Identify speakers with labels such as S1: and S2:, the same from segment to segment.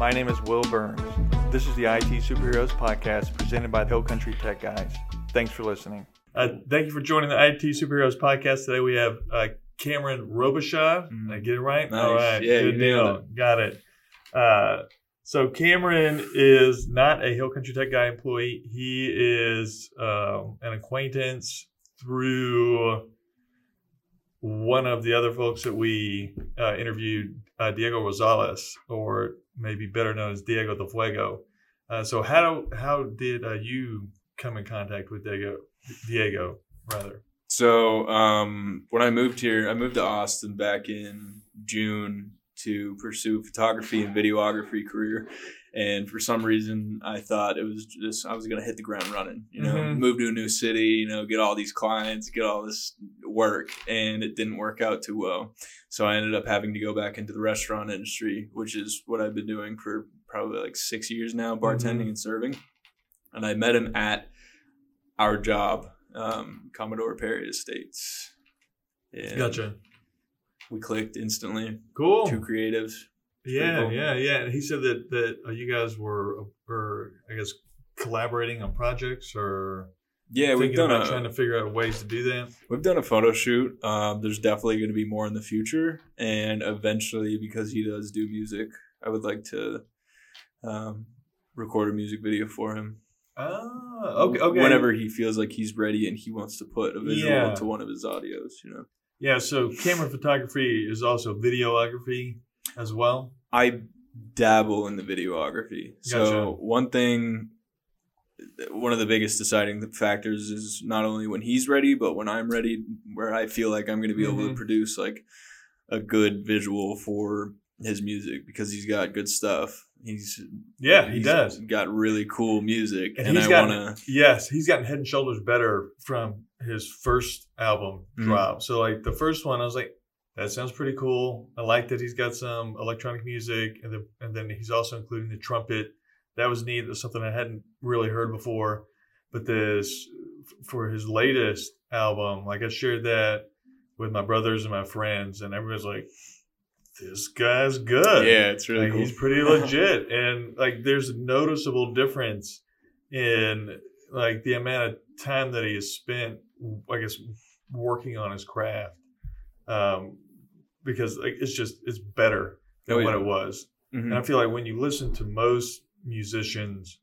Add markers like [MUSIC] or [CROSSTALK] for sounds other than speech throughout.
S1: My name is Will Burns. This is the IT Superheroes podcast presented by the Hill Country Tech Guys. Thanks for listening. Uh, thank you for joining the IT Superheroes podcast. Today we have uh, Camrin Robichaud. Did I get it right?
S2: Nice.
S1: All right.
S2: Yeah,
S1: Good
S2: you nailed
S1: deal. Got it. Uh, so Camrin is not a Hill Country Tech Guy employee. He is um, an acquaintance through one of the other folks that we uh, interviewed, uh, Diego Rosales, or maybe better known as Diego the Fuego. Uh, so how how did uh, you come in contact with Diego? Diego, rather.
S2: So um, when I moved here, I moved to Austin back in June to pursue photography and videography career. And for some reason, I thought it was just I was gonna hit the ground running. You know,
S1: Mhm.
S2: move to a new city, you know, get all these clients, get all this work, and it didn't work out too well. So I ended up having to go back into the restaurant industry, which is what I've been doing for probably like six years now, bartending
S1: Mhm.
S2: and serving. And I met him at our job, um, Commodore Perry Estates. And
S1: Gotcha.
S2: We clicked instantly.
S1: Cool.
S2: Two creatives.
S1: Yeah, yeah, yeah. And he said that that uh, you guys were were I guess collaborating on projects or
S2: Yeah, we've done a
S1: trying to figure out ways to do that.
S2: we've done a photo shoot. Um, there's definitely going to be more in the future, and eventually, because he does do music, I would like to um, record a music video for him.
S1: Ah, okay, okay.
S2: Whenever he feels like he's ready and he wants to put a visual
S1: Yeah.
S2: to one of his audios, you know.
S1: Yeah, so camera photography is also videography as well.
S2: I dabble in the videography. So one thing, one of the biggest deciding factors is not only when he's ready, but when I'm ready, where I feel like I'm going to be able
S1: Mhm.
S2: to produce like a good visual for his music because he's got good stuff. He's
S1: Yeah, he does.
S2: got really cool music,
S1: And
S2: and,
S1: he's
S2: I
S1: gotten-
S2: want to.
S1: Yes, he's gotten head and shoulders better from his first album
S2: Mhm.
S1: drop. So like the first one, I was like, that sounds pretty cool. I like that he's got some electronic music, and the, and then he's also including the trumpet. That was neat. That's something I hadn't really heard before. But this for his latest album, like I shared that with my brothers and my friends, and everybody's like, "This guy's good."
S2: Yeah, it's really
S1: like
S2: cool.
S1: he's pretty [LAUGHS] legit and like there's a noticeable difference in like the amount of time that he has spent i guess working on his craft um because like it's just it's better than
S2: Oh,
S1: what it was
S2: Mhm.
S1: and i feel like when you listen to most musicians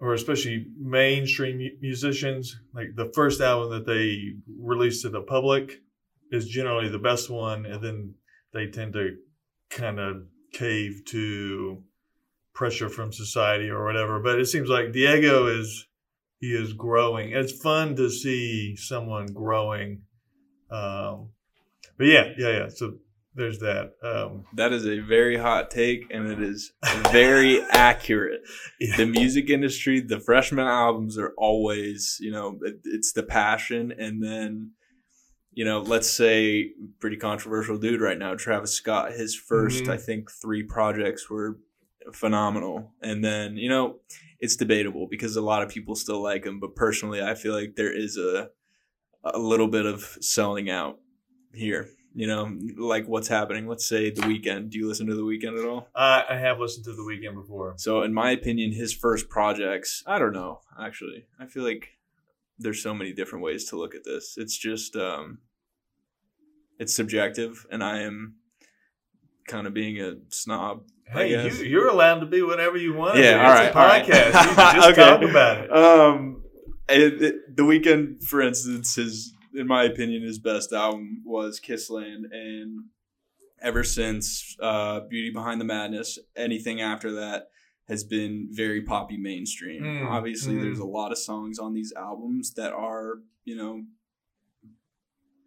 S1: or especially mainstream musicians like the first album that they release to the public is generally the best one and then they tend to kind of cave to pressure from society or whatever. But it seems like Diego is he is growing. It's fun to see someone growing. Um, but yeah, yeah, yeah. So there's that. Um,
S2: That is a very hot take, and it is very [LAUGHS] accurate.
S1: yeah.
S2: the music industry, the freshman albums are always, you know, it- it's the passion. And then, you know, let's say, pretty controversial dude right now, Travis Scott, his 1st
S1: Mhm.
S2: I think, three projects were phenomenal. And then, you know, it's debatable because a lot of people still like him. But personally, I feel like there is a, a little bit of selling out here. You know, like what's happening. Let's say the Weeknd. Do you listen to the Weeknd at all?
S1: I, I have listened to the Weeknd before.
S2: So, in my opinion, his first projects, I don't know, actually. I feel like there's so many different ways to look at this. It's just, um, it's subjective, and I am kind of being a snob.
S1: Hey, you, you're allowed to be whatever you want.
S2: Yeah,
S1: it's
S2: all right,
S1: a
S2: all right.
S1: podcast. You can [LAUGHS] just
S2: Okay.
S1: talk about it.
S2: Um, it, the Weeknd, for instance, his, in my opinion, his best album was Kiss Land, and ever since uh, Beauty Behind the Madness, anything after that has been very poppy mainstream.
S1: Mm,
S2: Obviously,
S1: mm.
S2: there's a lot of songs on these albums that are, you know,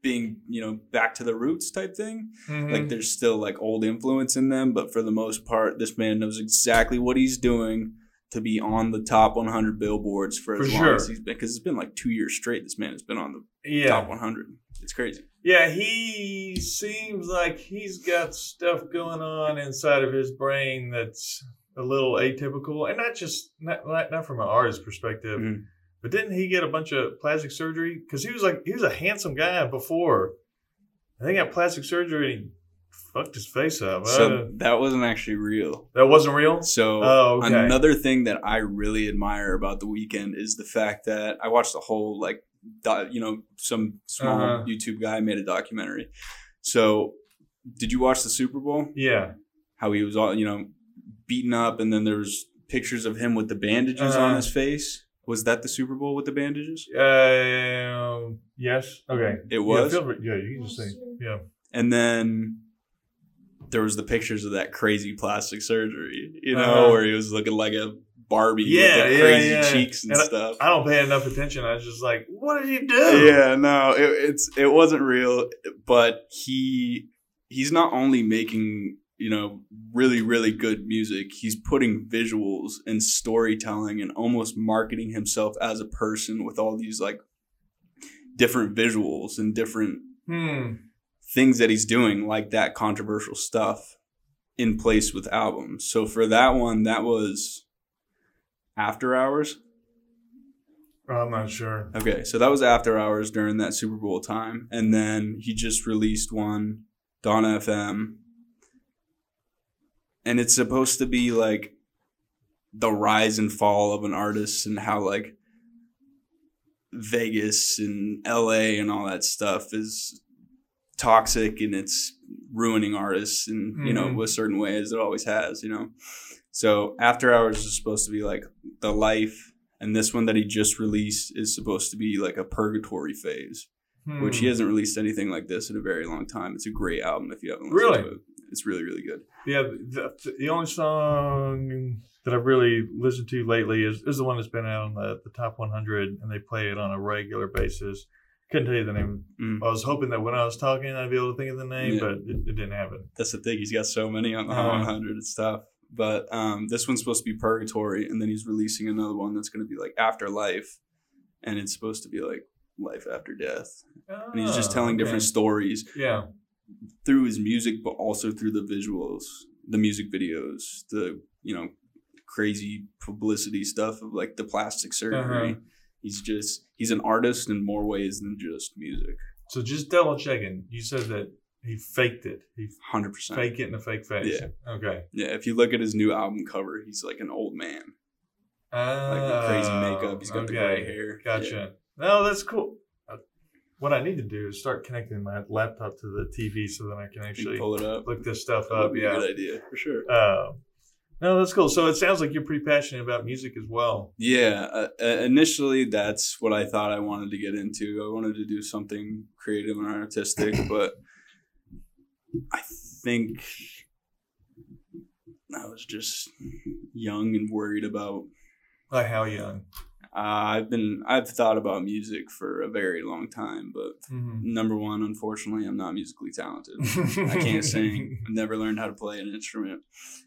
S2: being, you know, back to the roots type thing.
S1: Mhm.
S2: Like there's still like old influence in them, but for the most part, this man knows exactly what he's doing to be on the top 100 billboards for as
S1: For
S2: long
S1: sure.
S2: as he's been. Because it's been like two years straight. This man has been on the
S1: yeah.
S2: top 100. It's crazy.
S1: Yeah, he seems like he's got stuff going on inside of his brain that's a little atypical, and not just not not, not from an artist perspective,
S2: Mhm.
S1: but didn't he get a bunch of plastic surgery? Because he was like he was a handsome guy before. I think got plastic surgery fucked his face up.
S2: So
S1: Uh,
S2: that wasn't actually real.
S1: that wasn't real.
S2: So
S1: Oh, okay.
S2: another thing that I really admire about the Weeknd is the fact that I watched the whole like do, you know some small
S1: Uh-huh.
S2: YouTube guy made a documentary. So did you watch the Super Bowl?
S1: Yeah.
S2: How he was all you know beaten up, and then there was pictures of him with the bandages on
S1: Uh-huh.
S2: his face. Was that the Super Bowl with the bandages?
S1: Um. yes. Okay.
S2: It was?
S1: Yeah, feel yeah, you can just say. Yeah.
S2: And then there was the pictures of that crazy plastic surgery, you know,
S1: Uh-huh.
S2: where he was looking like a Barbie
S1: Yeah,
S2: with the
S1: yeah,
S2: crazy
S1: yeah.
S2: cheeks and,
S1: And
S2: stuff.
S1: I don't pay enough attention. I was just like, what did he do?
S2: yeah, no, it, it's it wasn't real, but he he's not only making you know really really good music, he's putting visuals and storytelling and almost marketing himself as a person with all these like different visuals and different
S1: Hmm.
S2: Things that he's doing, like that controversial stuff, in place with albums. So for that one, that was After Hours.
S1: I'm not sure.
S2: Okay, so that was After Hours during that Super Bowl time, and then he just released one, Dawn FM, and it's supposed to be like the rise and fall of an artist and how like Vegas and LA and all that stuff is toxic and it's ruining artists in you know with certain ways it always has you know so after hours is supposed to be like the life and this one that he just released is supposed to be like a purgatory phase which he
S1: Hmm.
S2: hasn't released anything like this in a very long time it's a great album if you haven't listened
S1: Really?
S2: to it it's really really good
S1: Yeah, the, the only song that I've really listened to lately is, is the one that's been out on the, the top 100, and they play it on a regular basis. Couldn't tell you the name.
S2: Mm.
S1: I was hoping that when I was talking, I'd be able to think of the name,
S2: Yeah.
S1: but it, it didn't happen.
S2: that's the thing. He's got so many on the
S1: Uh-huh.
S2: 100. It's tough. But um, this one's supposed to be Purgatory, and then he's releasing another one that's going to be like Afterlife, and it's supposed to be like life after death. And he's just
S1: Oh,
S2: telling
S1: okay.
S2: different stories
S1: Yeah.
S2: through his music, but also through the visuals, the music videos, the you know crazy publicity stuff of like the plastic surgery.
S1: Uh-huh.
S2: He's just he's an artist in more ways than just music.
S1: So just double checking. You said that he faked it. He
S2: Hundred percent.
S1: faked it in a fake face.
S2: Yeah.
S1: Okay.
S2: Yeah, if you look at his new album cover, he's like an old man. like the crazy makeup. He's got the gray hair.
S1: Gotcha. No, that's cool. Uh, What I need to do is start connecting my laptop to the TV so that I can actually
S2: pull it up.
S1: look this stuff up. Yeah.
S2: good idea for sure.
S1: Uh, no, that's cool. So it sounds like you're pretty passionate about music as well.
S2: Yeah, uh, uh, initially that's what I thought I wanted to get into. I wanted to do something creative and artistic, [COUGHS] but I think I was just young and worried about.
S1: Like how young?
S2: Uh, I've been I've thought about music for a very long time, but
S1: Mm-hmm.
S2: number one, unfortunately, I'm not musically talented. I can't [LAUGHS] sing. I've never learned how to play an instrument.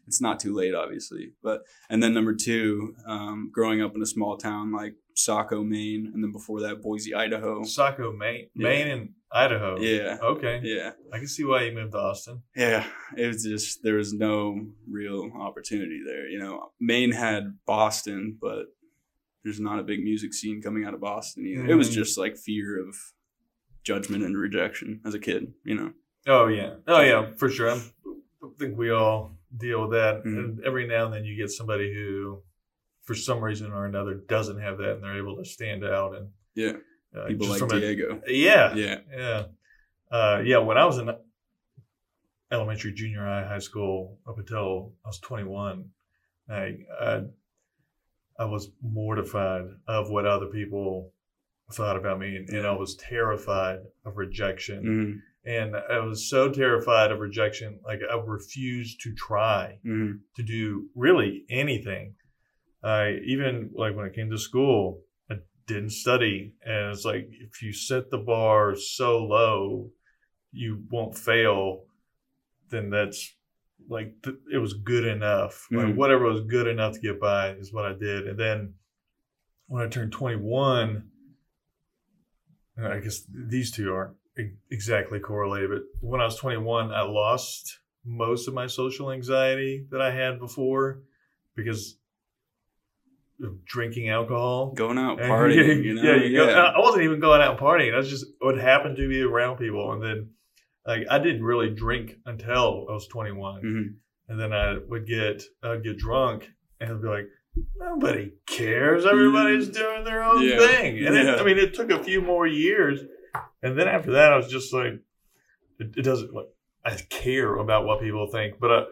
S2: It's not too late, obviously. But and then number two, um, growing up in a small town like Saco, Maine, and then before that, Boise, Idaho.
S1: Saco, Maine,
S2: Yeah.
S1: Maine, and Idaho.
S2: Yeah,
S1: Okay.
S2: yeah,
S1: I can see why you moved to Austin.
S2: yeah. It was just there was no real opportunity there. You know, Maine had Boston, but there's not a big music scene coming out of Boston either. It was
S1: Mhm.
S2: just like fear of judgment and rejection as a kid. You know.
S1: Oh yeah. Oh yeah, for sure. I'm, I think we all deal with that.
S2: Mhm.
S1: And every now and then you get somebody who, for some reason or another, doesn't have that, and they're able to stand out. And
S2: Yeah.
S1: uh,
S2: People like
S1: from a-
S2: Diego.
S1: yeah,
S2: Yeah.
S1: yeah, uh, yeah. When I was in elementary, junior high, high school, up until I was 21, I, I, I was mortified of what other people thought about me, and, and I was terrified of rejection
S2: hmm
S1: and I was so terrified of rejection, like I refused to try
S2: hmm
S1: to do really anything. I even like when it came to school, I didn't study, and it's like if you set the bar so low, you won't fail. Then that's like th- it was good enough. Like
S2: Mhm.
S1: whatever was good enough to get by is what I did. And then when I turned twenty one, I guess these two aren't exactly correlated, but when I was 21, I lost most of my social anxiety that I had before because of drinking alcohol.
S2: Going out
S1: And-
S2: partying, [LAUGHS] you know?
S1: yeah, you Go, I wasn't even going out partying. I was just would happen to be around people, and then like I didn't really drink until I was 21,
S2: Mhm.
S1: and then I would get I'd get drunk and I'd be like, nobody cares. Everybody's doing their own
S2: Yeah.
S1: thing, and
S2: Yeah.
S1: it, I mean, it took a few more years, and then after that, I was just like, it, it doesn't like I care about what people think, but I,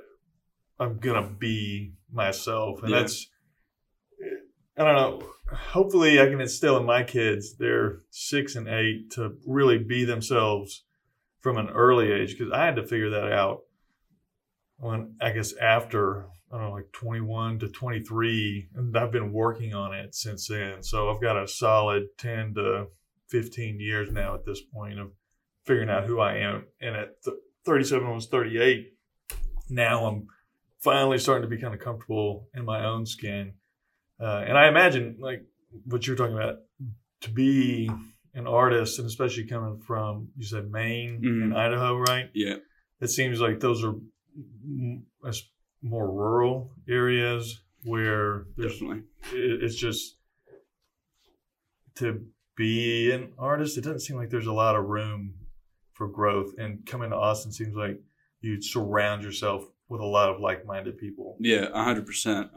S1: I'm gonna be myself, and
S2: Yeah.
S1: that's I don't know. Hopefully, I can instill in my kids, they're six and eight, to really be themselves from an early age because I had to figure that out when I guess after I don't know, like 21 to 23, and I've been working on it since then. So I've got a solid 10 to 15 years now at this point of figuring out who I am. And at th- 37, I was 38. Now I'm finally starting to be kind of comfortable in my own skin. Uh, and I imagine, like what you're talking about, to be an artist, and especially coming from, you said Maine
S2: Mhm.
S1: and Idaho, right?
S2: Yeah.
S1: It seems like those are more rural areas where
S2: Definitely.
S1: it's just to be an artist. It doesn't seem like there's a lot of room for growth. And coming to Austin seems like you surround yourself with a lot of like-minded people.
S2: Yeah, a hundred percent.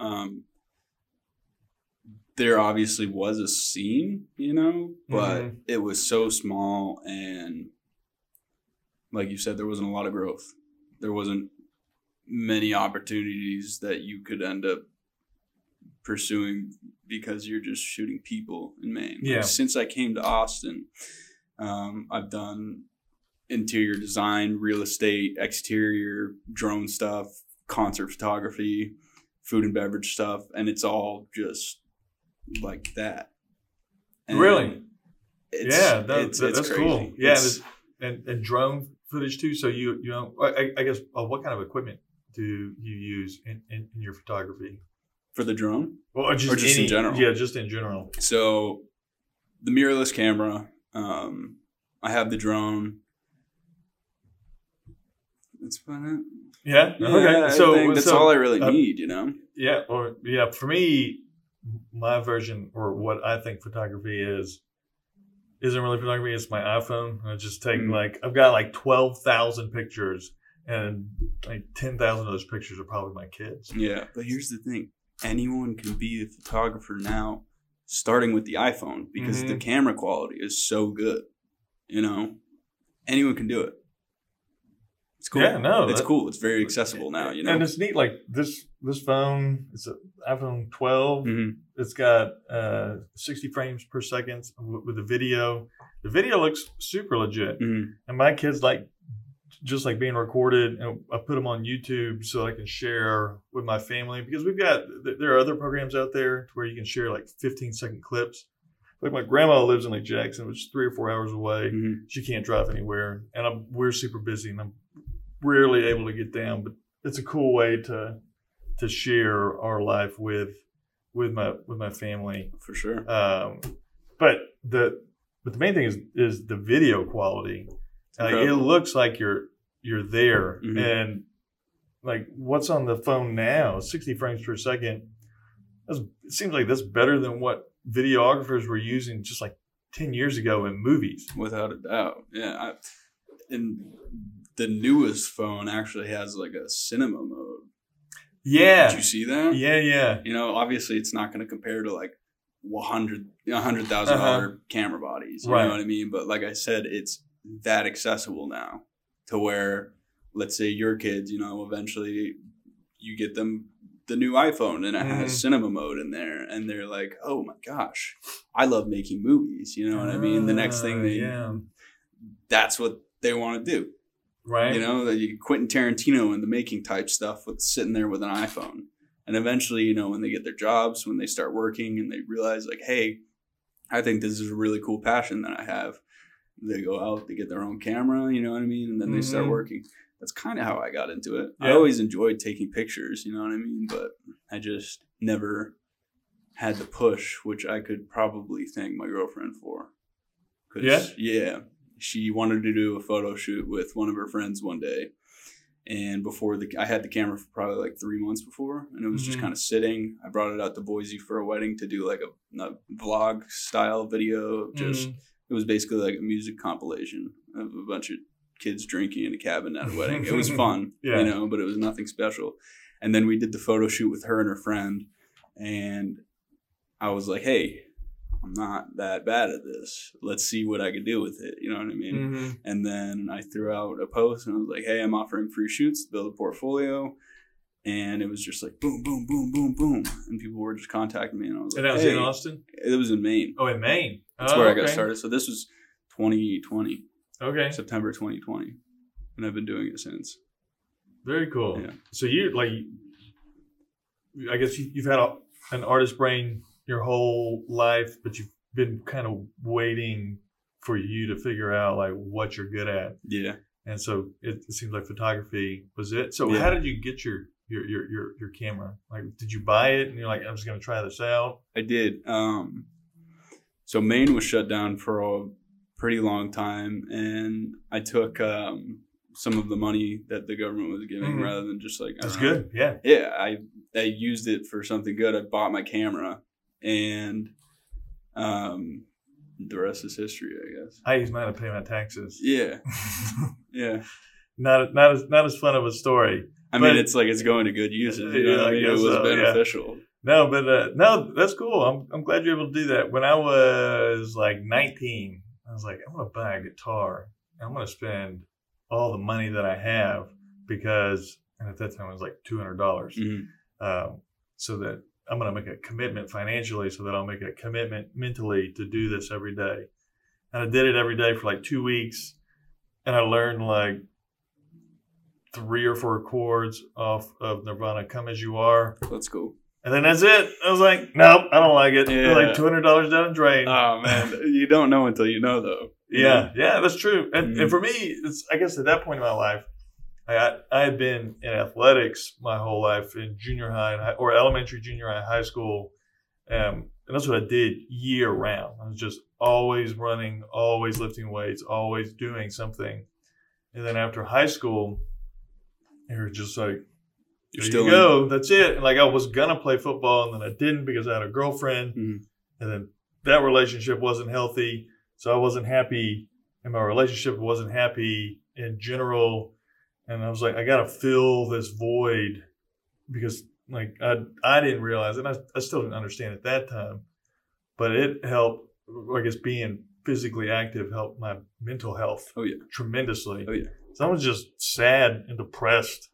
S2: There obviously was a scene, you know, but
S1: Mhm.
S2: it was so small and, like you said, there wasn't a lot of growth. There wasn't many opportunities that you could end up pursuing because you're just shooting people in Maine. Like,
S1: Yeah.
S2: since I came to Austin, um, I've done interior design, real estate, exterior, drone stuff, concert photography, food and beverage stuff, and it's all just like that. And
S1: Really?
S2: It's,
S1: yeah, that,
S2: it's,
S1: that-
S2: it's
S1: that's
S2: crazy.
S1: cool. Yeah, and, and and drone footage too. So you you know, I, I guess uh, what kind of equipment do you use in, in, in your photography?
S2: for the drone.
S1: Well, or just,
S2: Or just in general?
S1: Yeah, just in general.
S2: So the mirrorless camera. Um, I have the drone. That's about it.
S1: Yeah.
S2: Yeah,
S1: okay. So
S2: that's
S1: so,
S2: all I really
S1: uh,
S2: need. You know.
S1: Yeah, or yeah, for me, my version or what I think photography is isn't really photography. It's my iPhone. I just take
S2: Mm.
S1: like I've got like twelve thousand pictures, and like ten thousand of those pictures are probably my kids.
S2: Yeah. But here's the thing: anyone can be a photographer now, starting with the iPhone because the
S1: Mhm.
S2: camera quality is so good. You know, anyone can do it. It's cool.
S1: Yeah, no,
S2: it's
S1: that-
S2: cool. It's very accessible now. You know.
S1: and it's neat. Like this this phone, it's an iPhone 12.
S2: Mhm.
S1: It's got uh, 60 frames per second with the video. The video looks super legit.
S2: Mhm.
S1: and my kids like just like being recorded and i put them on youtube so i can share with my family because we've got there are other programs out there where you can share like 15 second clips like my grandma lives in like jackson which is three or four hours away
S2: Mhm.
S1: she can't drive anywhere and I'm, we're super busy and i'm rarely able to get down but it's a cool way to to share our life with with my with my family
S2: For sure.
S1: um, but the but the main thing is is the video quality. Like, it looks like you're you're there,
S2: Mhm.
S1: and like what's on the phone now, sixty frames per second. That's, it seems like that's better than what videographers were using just like ten years ago in movies.
S2: Without a doubt. Yeah. I, and the newest phone actually has like a cinema mode.
S1: Yeah,
S2: Did you see that?
S1: yeah, yeah.
S2: You know, obviously it's not going to compare to like one hundred a hundred thousand dollar camera bodies. You
S1: Uh-huh. Right.
S2: know what I mean? But like I said, it's that accessible now to where, let's say your kids, you know, eventually you get them the new iPhone and it has
S1: Mhm.
S2: cinema mode in there, and they're like, oh my gosh, I love making movies. You know what I mean? The next thing
S1: Ah,
S2: they,
S1: yeah,
S2: that's what they want to do.
S1: Right.
S2: You know, the Quentin Tarantino and the making type stuff with sitting there with an iPhone. And eventually, you know, when they get their jobs, when they start working and they realize like, hey, I think this is a really cool passion that I have. They go out, they get their own camera, you know what I mean? And then they start
S1: Mhm.
S2: working. That's kind of how I got into it. I always enjoyed taking pictures, you know what I mean? But I just never had the push, which I could probably thank my girlfriend for. 'Cause,
S1: Yeah?
S2: Yeah. She wanted to do a photo shoot with one of her friends one day. And before the, I had the camera for probably like three months before, and it was just
S1: Mhm.
S2: kind of sitting. I brought it out to Boise for a wedding to do like a, a vlog style video. Just
S1: Mhm.
S2: it was basically like a music compilation of a bunch of kids drinking in a cabin at a wedding. It was [LAUGHS] fun,
S1: Yeah.
S2: you know, but it was nothing special. And then we did the photo shoot with her and her friend, and I was like, "Hey, I'm not that bad at this. Let's see what I could do with it." You know what I mean?
S1: Mhm.
S2: And then I threw out a post and I was like, "Hey, I'm offering free shoots to build a portfolio." And it was just like boom, boom, boom, boom, boom, and people were just contacting me, and I was
S1: And
S2: like,
S1: that was
S2: "Hey."
S1: in Austin.
S2: It was in Maine.
S1: Oh, in Maine.
S2: That's
S1: Oh,
S2: where I got
S1: okay.
S2: started. So this was 2020,
S1: Okay,
S2: September 2020, and I've been doing it since.
S1: very cool.
S2: Yeah.
S1: So you like, I guess you, you've had a, an artist brain your whole life, but you've been kind of waiting for you to figure out like what you're good at.
S2: Yeah.
S1: And so it, it seems like photography was it. So
S2: Yeah.
S1: how did you get your your, your your your camera? Like, did you buy it and you're like, I'm just gonna try this out?
S2: I did. Um, so Maine was shut down for a pretty long time, and I took um, some of the money that the government was giving
S1: Mhm.
S2: rather than just like
S1: That's
S2: know.
S1: good. Yeah.
S2: Yeah, I I used it for something good. I bought my camera, and um, the rest is history, I guess.
S1: I use mine to pay my taxes.
S2: Yeah, [LAUGHS] yeah.
S1: not not as not as fun of a story.
S2: I mean, it's like it's going to good uses. You know
S1: Yeah,
S2: I mean? It
S1: guess
S2: was
S1: so, yeah. No, but uh, no, that's cool. I'm I'm glad you're able to do that. When I was like 19, I was like, I'm gonna buy a guitar. I'm gonna spend all the money that I have because, and at that time it was like two hundred dollars.
S2: Mhm.
S1: Um, so that I'm gonna make a commitment financially, so that I'll make a commitment mentally to do this every day. And I did it every day for like two weeks, and I learned like three or four chords off of Nirvana, "Come as You Are."
S2: Let's go.
S1: And then that's it. I was like, nope, I don't like it.
S2: Yeah.
S1: Like two hundred dollars down the drain.
S2: Oh man, you don't know until you know, though. You
S1: yeah, yeah, that's true. And,
S2: Mhm.
S1: and for me, it's I guess at that point in my life, I I had been in athletics my whole life in junior high and high, or elementary, junior high, high school, um, and that's what I did year round. I was just always running, always lifting weights, always doing something. And then after high school, you were just like,
S2: You're
S1: there
S2: still
S1: you go. That's it. And like I was gonna play football, and then I didn't because I had a girlfriend,
S2: Mhm.
S1: and then that relationship wasn't healthy. So I wasn't happy, and my relationship wasn't happy in general. And I was like, I gotta fill this void because like I I didn't realize, and I, I still didn't understand at that time, but it helped. I guess being physically active helped my mental health
S2: Oh, yeah.
S1: tremendously.
S2: Oh, yeah.
S1: So I was just sad and depressed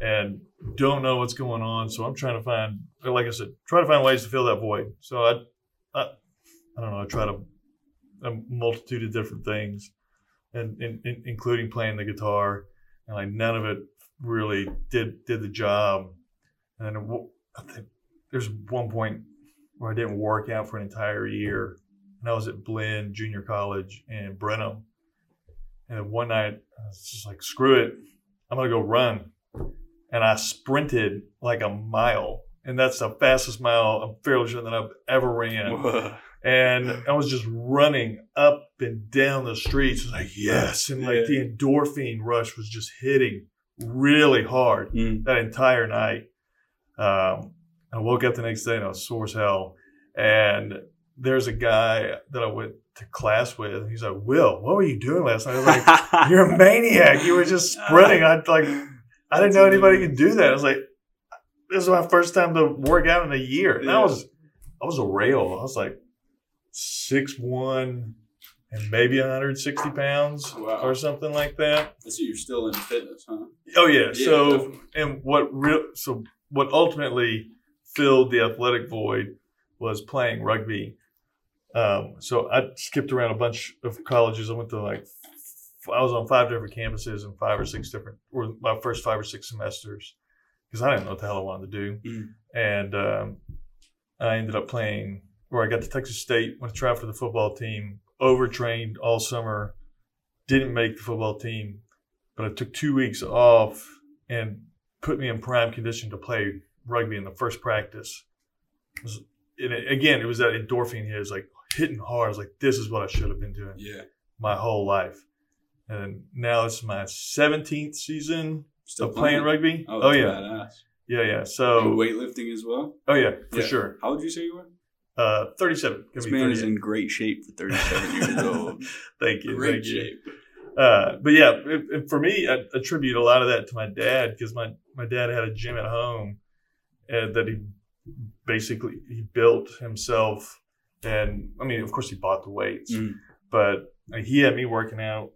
S1: and don't know what's going on. So I'm trying to find, like I said, try to find ways to fill that void. So I, I, I don't know. I try to a multitude of different things, and, and, and including playing the guitar, and like none of it really did did the job. And then it I think there's one point where I didn't work out for an entire year, and I was at Blinn Junior College in Brenham. And one night I was just like, screw it, I'm gonna go run, and I sprinted like a mile, and that's the fastest mile I'm fairly sure that I've ever ran. And I was just running up and down the streets, like yes, and like
S2: Yeah.
S1: the endorphin rush was just hitting really hard
S2: Mm.
S1: that entire night. Um, I woke up the next day and I was sore as hell. And there's a guy that I went to class with. And he's like, "Will, what were you doing last night?" I was like, [LAUGHS] "You're a maniac. You were just sprinting." I like, I didn't know anybody could do that. I was like, [LAUGHS] "This is my first time to work out in a year." And I was, I was a rail. I was like six one and maybe 160 pounds
S2: Wow.
S1: or something like that.
S2: So you're still in fitness, huh?
S1: Oh yeah.
S2: Yeah,
S1: so
S2: definitely.
S1: and what real so what ultimately filled the athletic void was playing rugby. Um, so I skipped around a bunch of colleges. I went to like I was on five different campuses and five or six different or my first five or six semesters because I didn't know what the hell I wanted to do.
S2: Mm.
S1: And um, I ended up playing where I got to Texas State, went to try for the football team, overtrained all summer, didn't make the football team, but I took two weeks off and put me in prime condition to play rugby in the first practice. It was, and it, again, it was that endorphin hit. It was like hitting hard. I was like, this is what I should have been doing
S2: Yeah.
S1: my whole life. And now it's my 17th season
S2: Still
S1: of playing rugby.
S2: Oh,
S1: Oh, yeah.
S2: badass.
S1: Yeah, yeah.
S2: And
S1: So,
S2: weightlifting as well?
S1: oh, yeah, for
S2: Yeah.
S1: sure.
S2: How old did you say you were?
S1: Uh, 37.
S2: This man is in great shape for 37 years [LAUGHS] old.
S1: Thank you.
S2: Great
S1: thank you.
S2: shape.
S1: Uh, but yeah, it, it- for me, I attribute a lot of that to my dad because my, my dad had a gym at home and that he basically he built himself. And I mean, of course, he bought the weights,
S2: Mm.
S1: but he had me working out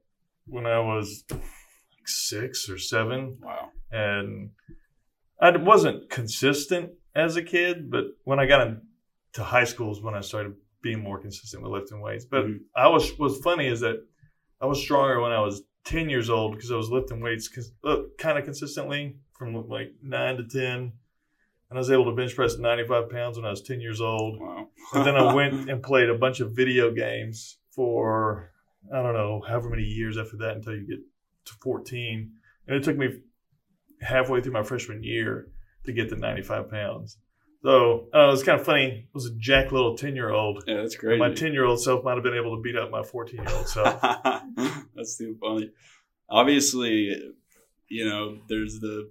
S1: when I was like six or seven
S2: Wow.
S1: and I wasn't consistent as a kid, but when I got into high school is when I started being more consistent with lifting weights. But
S2: Mhm.
S1: I was what's funny is that I was stronger when I was ten years old because I was lifting weights uh, kind of consistently from like nine to ten, and I was able to bench press ninety five pounds when I was ten years old.
S2: Wow.
S1: And then I [LAUGHS] went and played a bunch of video games for I don't know however many years after that until you get to 14. And it took me halfway through my freshman year to get to 95 pounds. So uh, it was kind of funny. I was a jack little 10 year old.
S2: yeah, that's great.
S1: My 10 year old self might have been able to beat up my 14 year old self. [LAUGHS]
S2: That's too funny. Obviously, you know, there's the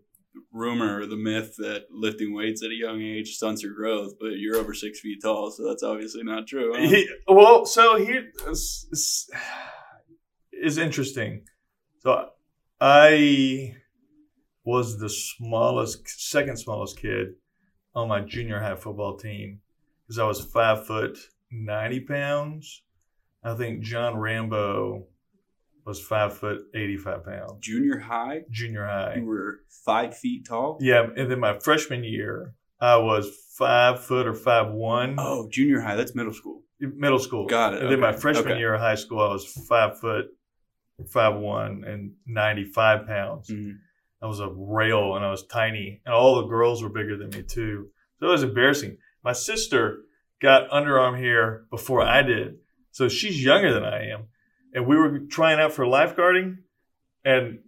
S2: rumor or the myth that lifting weights at a young age stunts your growth, but you're over six feet tall, so that's obviously not true. huh?
S1: He, well, so here is [SIGHS] interesting. So I was the smallest, second smallest kid on my junior high football team because I was five foot ninety pounds. I think John Rambo was five foot eighty five pounds.
S2: Junior high,
S1: Junior high.
S2: you were five feet tall.
S1: Yeah, and then my freshman year, I was five foot or five one.
S2: Oh, junior high, that's middle school.
S1: middle school.
S2: Got it,
S1: And then my freshman
S2: okay.
S1: year of high school, I was five foot, five one, and ninety five pounds.
S2: Mhm.
S1: I was a rail, and I was tiny, and all the girls were bigger than me too. So it was embarrassing. My sister got underarm hair before I did, so she's younger than I am, and we were trying out for lifeguarding, and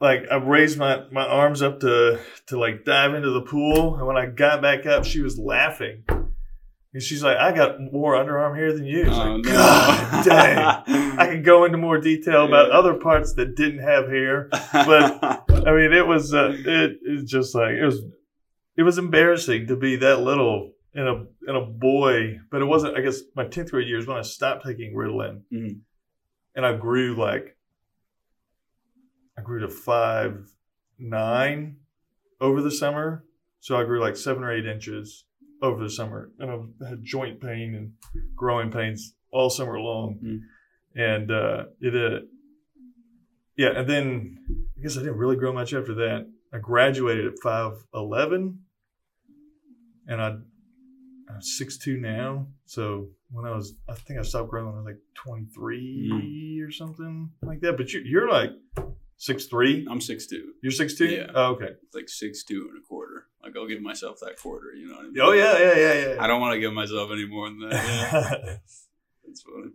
S1: like I raised my, my arms up to to like dive into the pool, and when I got back up, she was laughing. And she's like, I got more underarm hair than you.
S2: Oh,
S1: like,
S2: no.
S1: God dang. [LAUGHS] I could go into more detail about
S2: Yeah.
S1: other parts that didn't have hair. but- [LAUGHS] I mean, it was uh, it it's just like it was it was embarrassing to be that little in a in a boy, but it wasn't. I guess my tenth grade year is when I stopped taking Ritalin,
S2: Mhm.
S1: and I grew like I grew to five nine over the summer. So I grew like seven or eight inches over the summer, and I had joint pain and growing pains all summer long,
S2: Mm.
S1: and uh, it uh, yeah, and then I guess I didn't really grow much after that. I graduated at five eleven, and I, I'm six two now. So when I was, I think I stopped growing when I was like twenty three or something like that. But you, you're like six three.
S2: I'm six two,
S1: You're six two.
S2: Yeah.
S1: Oh, okay.
S2: like six two and a quarter. Like I'll give myself that quarter. You know what I mean?
S1: Oh yeah, yeah, yeah, yeah.
S2: I don't want to give myself any more than that. [LAUGHS] Yeah. That's funny.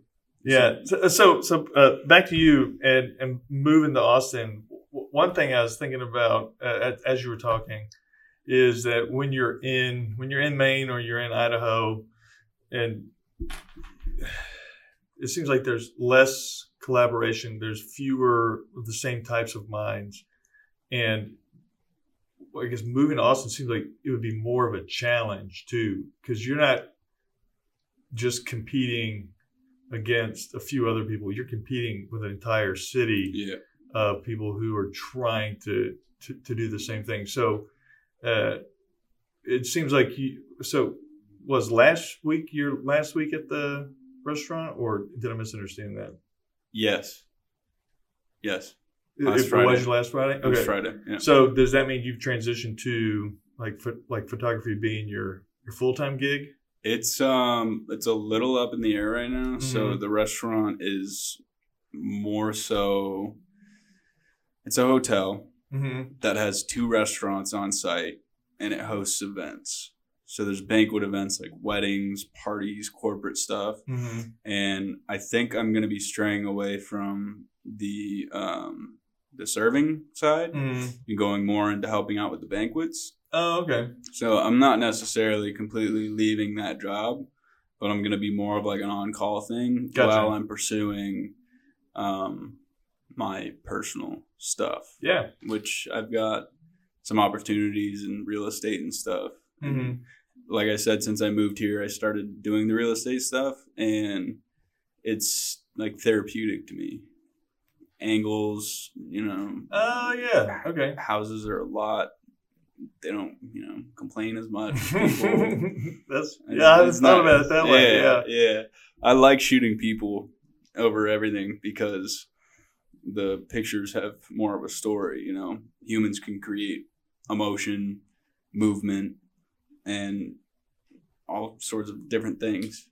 S1: So, so, so uh, back to you and, and moving to Austin. W- One thing I was thinking about uh, as- as you were talking is that when you're in when you're in Maine or you're in Idaho, and [SIGHS] it seems like there's less collaboration. There's fewer of the same types of minds, and I guess moving to Austin seems like it would be more of a challenge too, because you're not just competing against a few other people. You're competing with an entire city
S2: Yeah.
S1: of people who are trying to to, to do the same thing. So uh, it seems like you. So was last week your last week at the restaurant, or did I misunderstand that?
S2: Yes. Yes. Last
S1: if it
S2: Friday.
S1: was last Friday,
S2: was Friday. Yeah.
S1: So does that mean you've transitioned to like like photography being your your full time gig?
S2: It's um it's a little up in the air right now. So
S1: Mhm.
S2: the restaurant is more so it's a hotel
S1: Mm-hmm.
S2: that has two restaurants on site and it hosts events. So there's banquet events like weddings, parties, corporate stuff.
S1: Mm-hmm.
S2: And I think I'm gonna be straying away from the um the serving side
S1: Mm-hmm.
S2: and going more into helping out with the banquets.
S1: Oh, okay.
S2: So I'm not necessarily completely leaving that job, but I'm going to be more of like an on-call thing
S1: Gotcha.
S2: while I'm pursuing um, my personal stuff,
S1: Yeah.
S2: which I've got some opportunities in real estate and stuff.
S1: Mm-hmm.
S2: Like I said, since I moved here, I started doing the real estate stuff, and it's like therapeutic to me. angles. You know,
S1: Oh yeah. Okay.
S2: houses are a lot. They don't, you know, complain as much. [LAUGHS]
S1: That's yeah. I haven't
S2: It's
S1: thought about it that way. Yeah.
S2: yeah. I like shooting people over everything because the pictures have more of a story. You know, humans can create emotion, movement, and all sorts of different things.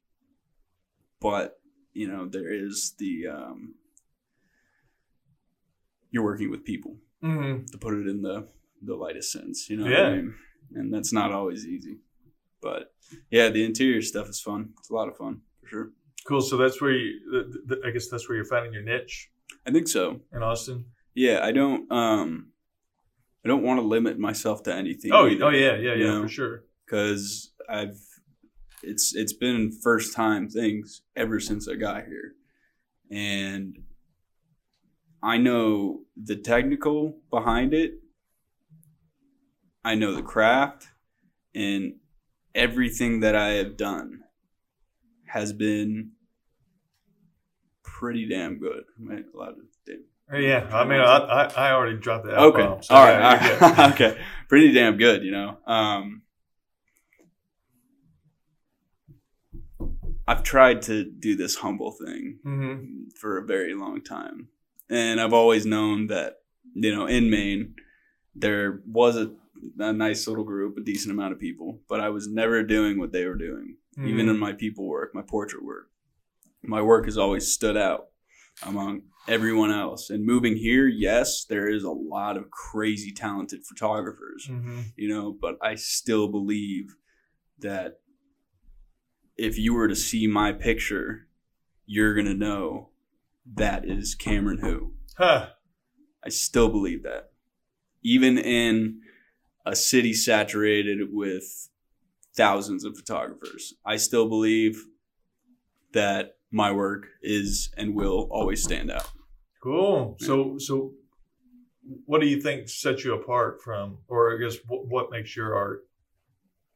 S2: But you know, there is the um, you're working with people
S1: hmm
S2: to put it in the the lightest sense. You know, what
S1: Yeah.
S2: I mean? and that's not always easy. But yeah, the interior stuff is fun. It's a lot of fun for sure.
S1: Cool. So that's where you. The, the, I guess that's where you're finding your niche
S2: I think so.
S1: in Austin.
S2: Yeah, I don't um I don't want to limit myself to anything.
S1: Oh. Oh yeah. Yeah. Yeah.
S2: know?
S1: For sure.
S2: Cuz I've it's it's been first time things ever since I got here. And I know the technical behind it. I know the craft and everything that I have done has been pretty damn good. Am I allowed to damn
S1: Uh, Yeah. I mean, I I, I already dropped the
S2: Okay.
S1: F-bomb, so
S2: All right.
S1: yeah,
S2: all right. [LAUGHS] okay. Pretty damn good, you know. Um, I've tried to do this humble thing
S1: Mhm.
S2: for a very long time, and I've always known that you know in Maine there was a, a nice little group, a decent amount of people, but I was never doing what they were doing even
S1: Mhm.
S2: in my people work, my portrait work. My work has always stood out among everyone else. And moving here, yes, there is a lot of crazy talented photographers,
S1: Mhm.
S2: you know, but I still believe that if you were to see my picture, you're going to know that is Camrin Who.
S1: Huh.
S2: I still believe that. Even in a city saturated with thousands of photographers, I still believe that my work is and will always stand out.
S1: Cool. So so, what do you think sets you apart from, or I guess what, what makes your art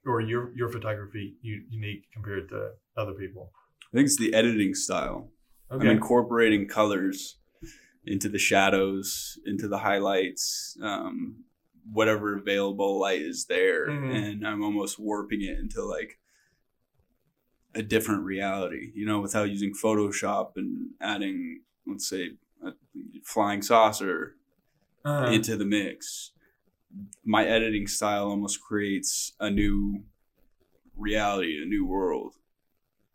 S1: or your your photography unique compared to other people?
S2: I think it's the editing style.
S1: Okay.
S2: I'm incorporating colors into the shadows, into the highlights, um, whatever available light is there,
S1: Mhm.
S2: and I'm almost warping it into like a different reality, you know, without using Photoshop and adding, let's say, a flying saucer
S1: Uh-huh.
S2: into the mix. My editing style almost creates a new reality, a new world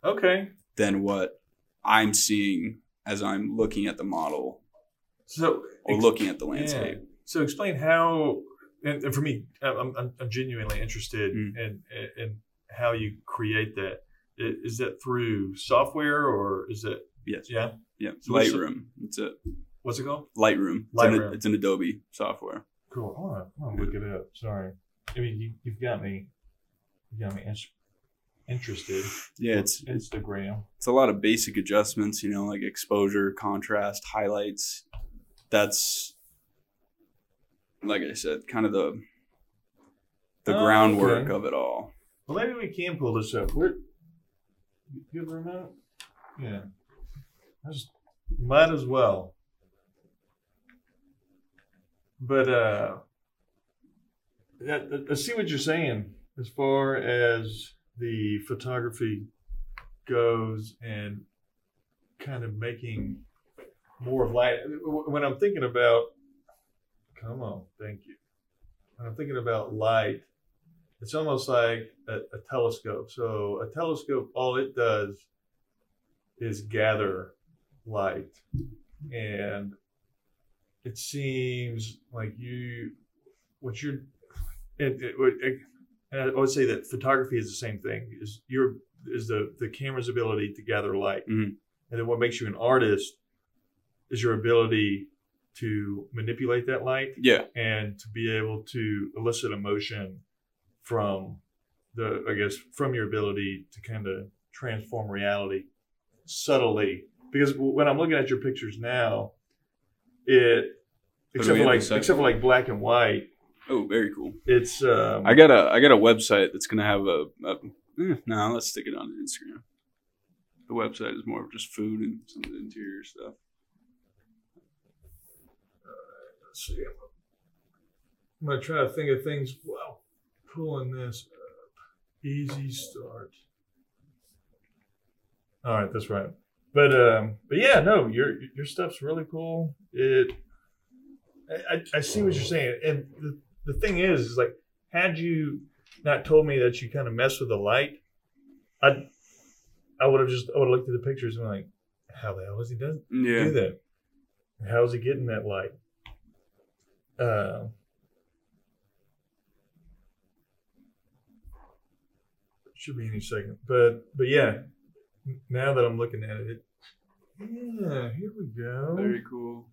S1: okay.
S2: than what I'm seeing as I'm looking at the model
S1: So
S2: or looking at the landscape.
S1: So explain how, and, and for me, I'm, I'm, I'm genuinely interested
S2: Mm.
S1: in, in how you create that. Is that through software or is it?
S2: Yes.
S1: Yeah.
S2: Yeah.
S1: So
S2: Lightroom. It's a
S1: What's it called?
S2: Lightroom. It's, An,
S1: Lightroom.
S2: it's an Adobe software.
S1: Cool. I want to, I want to look it up. Sorry. I mean, you, you've got me. You got me in- interested.
S2: Yeah, it's
S1: Instagram.
S2: it's a lot of basic adjustments, you know, like exposure, contrast, highlights. That's like I said, kind of the the
S1: Oh,
S2: groundwork
S1: okay.
S2: of it all.
S1: Well, maybe we can pull this up. Where? You have a remote? Yeah. I just might as well. But uh, I, I see what you're saying as far as the photography goes and kind of making more of light. When I'm thinking about, come on, thank you. When I'm thinking about light, it's almost like a, a telescope. So a telescope, all it does is gather light, and it seems like you, what you're, it, it, it, and I would say that photography is the same thing. Is your is the the camera's ability to gather light,
S2: Mhm.
S1: and then what makes you an artist is your ability to manipulate that light
S2: Yeah.
S1: and to be able to elicit emotion from the i guess from your ability to kind of transform reality subtly because when i'm looking at your pictures now it
S2: What
S1: except for like except for like black and white
S2: Oh, very cool.
S1: it's um
S2: I got a I got a website that's gonna have a, a eh, no, let's stick it on Instagram. The website is more of just food and some of the interior stuff.
S1: Let's see. I'm gonna try to think of things while pulling this up. Easy start. All right, that's right. But um, but yeah, no, your your stuff's really cool. It, I, I, I see what you're saying, and the, the thing is, is like, had you not told me that you kind of mess with the light, I I would have just I would have looked at the pictures and been like, how the hell is he does
S2: Yeah.
S1: do that? How's he getting that light? Uh, should be any second, but but yeah, now that I'm looking at it, yeah, here we go.
S2: Very cool.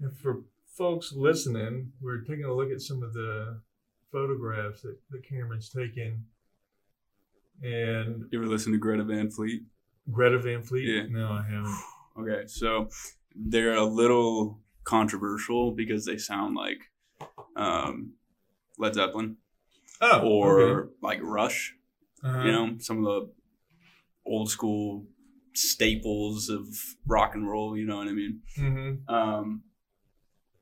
S1: And for folks listening, we're taking a look at some of the photographs that, that Camrin's taken. And
S2: You ever listen to Greta Van Fleet?
S1: Greta Van Fleet?
S2: Yeah.
S1: No, I haven't.
S2: Okay, so they're a little controversial because they sound like um, Led Zeppelin
S1: Oh,
S2: or
S1: okay.
S2: like Rush.
S1: Uh-huh.
S2: You know, some of the old school staples of rock and roll. You know what I mean?
S1: Mhm.
S2: Um,